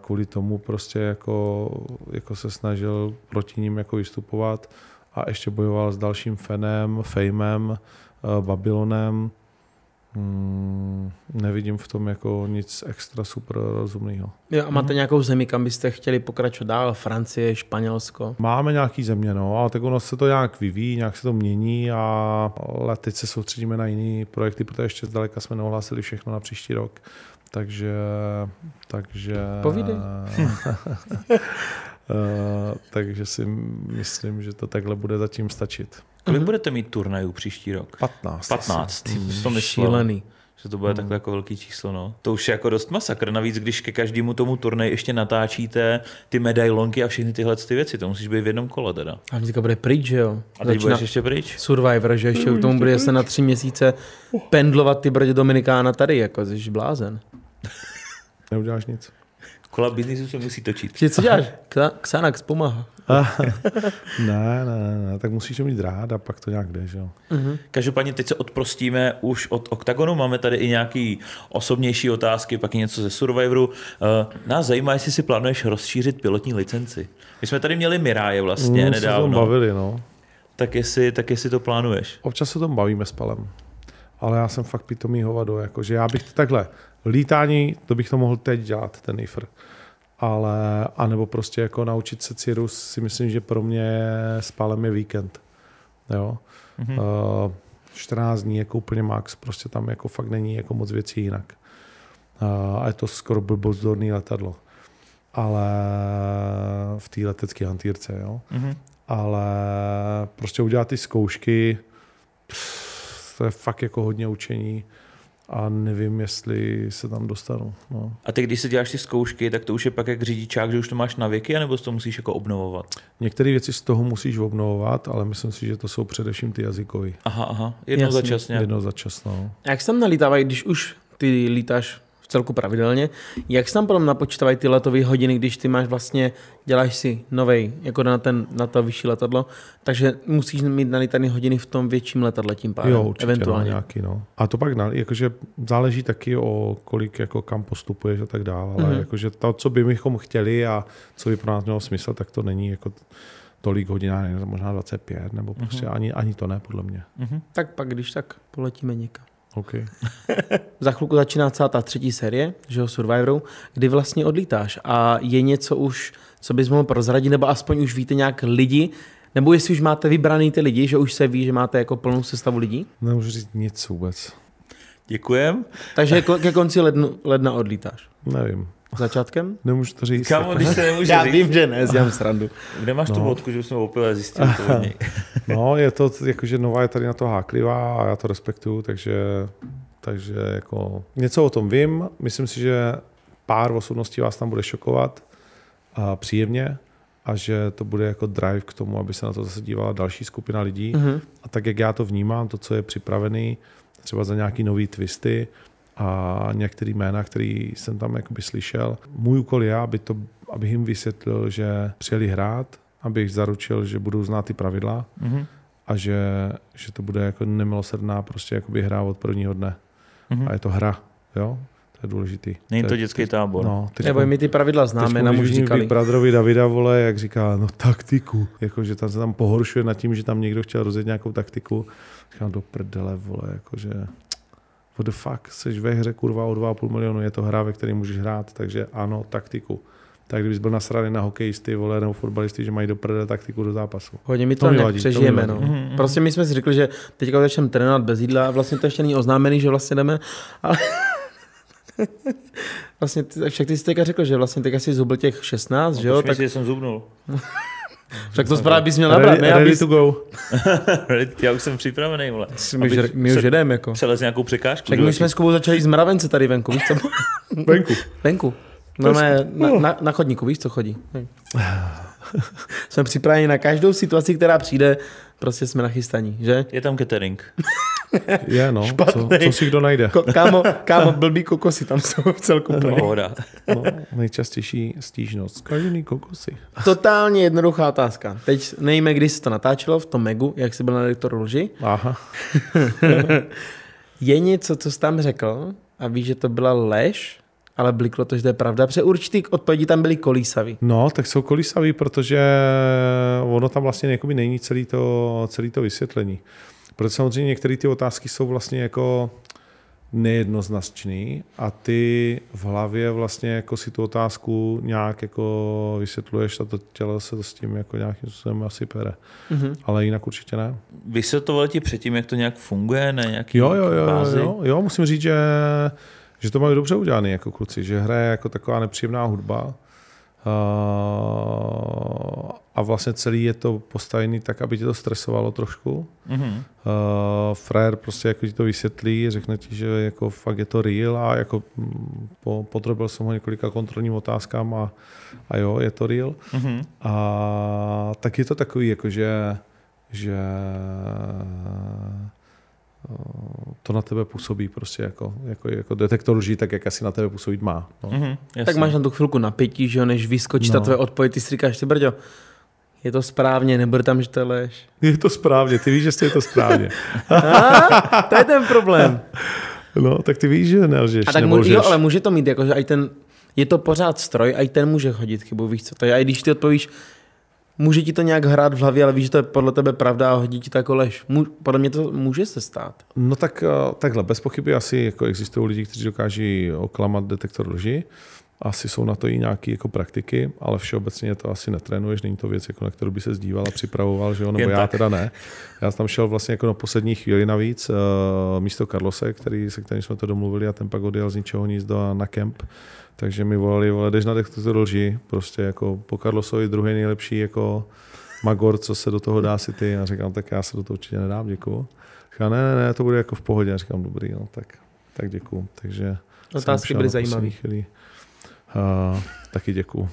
kvůli tomu prostě jako, jako se snažil proti ním jako vystupovat a ještě bojoval s dalším Fenem, Fejmem, Babylonem. Hmm, nevidím v tom jako nic extra super rozumného. Jo, a máte nějakou zemi, kam byste chtěli pokračovat dál? Francie, Španělsko? Máme nějaký země, no, ale tak ono se to nějak vyvíjí, nějak se to mění, a, ale teď se soustředíme na jiný projekty, protože ještě zdaleka jsme neohlásili všechno na příští rok. Takže, takže... Povídej. Eh, takže si myslím, že to takhle bude zatím stačit. Kolik budete mít turnajů příští rok? 15. 15. Ty jsi to myslel, Šílený. že to bude takhle jako velký číslo. No. To už je jako dost masakr. Navíc, když ke každému tomu turnaji ještě natáčíte ty medailonky a všechny tyhle ty věci, to musíš být v jednom kole teda. A teďka bude pryč, že jo? A teď budeš ještě pryč? Survivor, že ještě u tomu bude se na tři měsíce pendlovat ty brdě Dominikána tady, jako jsi blázen. Neuděláš nic. Kola biznisu se musí točit. Že co děláš? Xa- Xanax pomáhá. ne, ne, ne, tak musíš to mít rád a pak to nějak jde, že jo. Každopádně teď se odprostíme už od OKTAGONu, máme tady i nějaký osobnější otázky, pak i něco ze Survivoru. Eh, Nás zajímá, jestli si plánuješ rozšířit pilotní licenci. My jsme tady měli Miráje vlastně No, se nedávno, bavili, no. tak jestli, tak jestli to plánuješ. Občas se tom bavíme s Palem. Ale já jsem fakt pitomý hovado, jakože já bych takhle, lítání, to bych to mohl teď dělat, ten IFR. Ale, anebo prostě jako naučit se Cirrus si myslím, že pro mě s Palem je víkend. Jo. Mhm. Mm-hmm. Uh, 14 dní jako úplně max, prostě tam jako fakt není jako moc věcí jinak. Uh, a je to skoro blbozdorný letadlo. Ale v té letecké hantýrce, jo Mhm. ale prostě udělat ty zkoušky, pff, to je fakt jako hodně učení a nevím, jestli se tam dostanu. No. A ty, když si děláš ty zkoušky, tak to už je pak jak řidičák, že už to máš na věky, anebo to musíš jako obnovovat? Některé věci z toho musíš obnovovat, ale myslím si, že to jsou především ty jazykové. Aha, aha, jednou Jasně. začasně. Jedno za čas, no. A jak se tam nalítávají, když už ty lítáš celku pravidelně, jak se tam potom napočítávají ty letové hodiny, když ty máš vlastně, děláš si novej, jako na, ten, na to vyšší letadlo, takže musíš mít nalítané hodiny v tom větším letadle tím pádem, Jo, určitě, eventuálně. No, nějaký, no. A to pak, jakože záleží taky o kolik, jako kam postupuješ a tak dále, ale Mhm. mm-hmm. jakože to, co by bychom chtěli a co by pro nás mělo smysl, tak to není jako tolik hodin, možná 25, nebo prostě mm-hmm. ani, ani to ne, podle mě. Mhm. Tak pak, když tak, poletíme někam. OK. Za chvilku začíná celá ta třetí série, že jo, Survivoru, kdy vlastně odlítáš a je něco už, co bys mohl prozradit, nebo aspoň už víte nějak lidi, nebo jestli už máte vybraný ty lidi, že už se ví, že máte jako plnou sestavu lidí. Nemůžu říct nic vůbec. Děkujem. Takže ke konci lednu, ledna odlítáš. Nevím. Začátkem? Nemůžu to říct. Kámo, když se nemůže Já říct. vím, že ne, dělám srandu. Kde máš tu No. vodku, že jsme opilé zjistili to od něj. No, je to, jakože Nová je tady na to háklivá a já to respektuju, takže, takže jako něco o tom vím. Myslím si, že pár osobností vás tam bude šokovat a příjemně a že to bude jako drive k tomu, aby se na to zase dívala další skupina lidí. Mhm. A tak, jak já to vnímám, to, co je připravený, třeba za nějaký nový twisty a některý jména, který jsem tam jakoby slyšel. Můj úkol je, aby to, abych jim vysvětlil, že přijeli hrát, abych zaručil, že budou znát ty pravidla Mhm. a že, že to bude jako nemilosrdná prostě jakoby hra od prvního dne. Mhm. A je to hra, jo? To je důležitý. Není to dětský tábor. No, teď, Nebo my ty pravidla známe, nám už říkali. Bratrovi Davida, vole, jak říká, no taktiku. Jako, že tam se tam pohoršuje nad tím, že tam někdo chtěl rozjet nějakou taktiku. Říkám, do prdele, vole, jakože what the fuck, jsi ve hře kurva o 2,5 milionu, je to hra, ve které můžeš hrát, takže ano, taktiku. Tak kdybys byl nasraný na hokejisty, vole, nebo fotbalisty, že mají do prdele taktiku do zápasu. Hodně mi To to, přežijeme. No. Mhm, Prostě my jsme si řekli, že teďka začneme trénovat bez jídla a vlastně to ještě není oznámený, že vlastně jdeme, ale vlastně ty, však ty jsi teďka řekl, že vlastně teďka si zubl těch 16, že jo? No, Tak jsem zubnul. Však to správně bys měl nabrat, Ready, ne? ready Abys, to go. Já už jsem připravený, vole. my, už, my už jedeme, jako. Přelez nějakou překážku. Tak my jsme s Kubou začali z mravence tady venku, víš co? Venku. Venku. No, ne, na, na, na, chodníku, víš, co chodí. Hm. jsme připraveni na každou situaci, která přijde, prostě jsme nachystaní, že? Je tam catering. Je, no. Co, co si kdo najde? Ko, kámo, kámo, blbý kokosy tam jsou v celku. plný. Pohoda. No, nejčastější stížnost. Skažený kokosy. Totálně jednoduchá otázka. Teď nejme, kdy se to natáčelo v tom Megu, jak jsi byl na detektoru lži. Aha. Je něco, co jsi tam řekl a víš, že to byla lež, ale bliklo to, že to je pravda, protože určitý odpovědi tam byly kolísavý. No, tak jsou kolísaví, protože ono tam vlastně jakoby není celý to, celý to vysvětlení. Protože samozřejmě některé ty otázky jsou vlastně jako nejednoznačný a ty v hlavě vlastně jako si tu otázku nějak jako vysvětluješ a to tělo se to s tím jako nějakým způsobem asi pere. Mhm. Ale jinak určitě ne. Vysvětloval ti předtím, jak to nějak funguje, ne? Nějaký Jo, jo, jo, jo, bázi? jo, jo, musím říct, že, že to mají dobře udělané jako kluci, že hraje jako taková nepříjemná hudba a vlastně celý je to postavený tak, aby tě to stresovalo trošku. Mhm. Uh, Frér prostě jako ti to vysvětlí, řekne ti, že jako fakt je to real a jako mm, po, podrobil jsem ho několika kontrolním otázkám a, a jo, je to real. Mhm. A tak je to takový, jako že, že to na tebe působí prostě jako, jako, jako detektor lží, tak jak asi na tebe působit má. No. Mhm. Jasně. Tak máš na tu chvilku napětí, že jo, než vyskočí no. ta tvoje odpověď, ty si říkáš, ty brďo, je to správně, nebude tam, že to je lež. Je to správně, ty víš, že je to správně. A, to je ten problém. No, tak ty víš, že nelžeš, A tak mu, jo, ale může to mít, jako, že aj ten, je to pořád stroj, a i ten může chodit chybu, víš co to je. A i když ty odpovíš, může ti to nějak hrát v hlavě, ale víš, že to je podle tebe pravda a hodí ti to jako lež. Podle mě to může se stát. No tak eh, takhle, bez pochyby asi jako existují lidi, kteří dokáží oklamat detektor lži. Asi jsou na to i nějaké jako praktiky, ale všeobecně to asi netrénuješ, není to věc, jako na kterou by se zdíval a připravoval, že jo, nebo Jen já tak. teda ne. Já jsem tam šel vlastně jako na poslední chvíli navíc, uh, místo Carlose, který, se kterým jsme to domluvili a ten pak odjel z ničeho nic do, na kemp. Takže mi volali, vole, jdeš na detektor lži, prostě jako po Carlosovi druhý nejlepší jako Magor, co se do toho dá si ty. A říkám, tak já se do toho určitě nedám, děkuju. Říká, ne, ne, ne, to bude jako v pohodě. Já říkám, dobrý, no, tak, tak děkuju. Takže Otázky byly zajímavé. Uh, taky děkuju.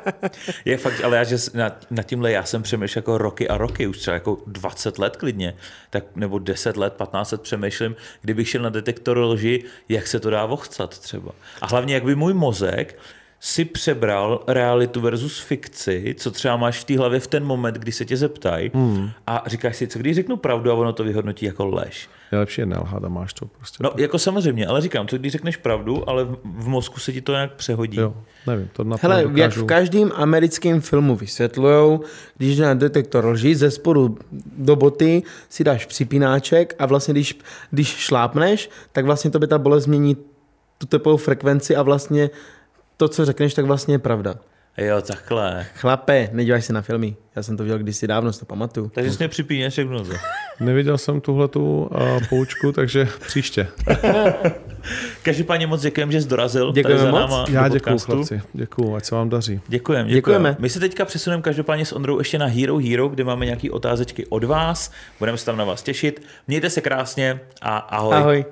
Je fakt, ale já, že nad, nad tímhle já jsem přemýšlel jako roky a roky, už třeba jako 20 let klidně, tak, nebo 10 let, 15 let přemýšlím, kdybych šel na detektor lži, jak se to dá vochcat třeba. A hlavně, jak by můj mozek si přebral realitu versus fikci, co třeba máš v té hlavě v ten moment, kdy se tě zeptají Hmm. a říkáš si, co když řeknu pravdu a ono to vyhodnotí jako lež. Je lepší je nelhat a máš to prostě. No tak. jako samozřejmě, ale říkám, co když řekneš pravdu, ale v- v mozku se ti to nějak přehodí. Jo, nevím, to na to Hele, nedokážu. jak v každém americkém filmu vysvětlujou, když jde na detektor lži, ze spodu do boty si dáš připínáček a vlastně když, když šlápneš, tak vlastně to by ta bolest změní tu tepovou frekvenci a vlastně to, co řekneš, tak vlastně je pravda. Jo, takhle. Chlape, nedíváš se na filmy. Já jsem to viděl kdysi dávno, si to pamatuju. Takže jsi mě připíněček v noze. Neviděl jsem tuhle tu uh, poučku, takže příště. Každopádně moc děkujeme, že jsi dorazil Děkujeme moc. náma Já děkuju, chlapci. Děkuju, ať se vám daří. Děkujeme, Děkujeme. děkujeme. My se teďka přesuneme každopádně s Ondrou ještě na Hero Hero, kde máme nějaké otázečky od vás. Budeme se tam na vás těšit. Mějte se krásně a ahoj. Ahoj.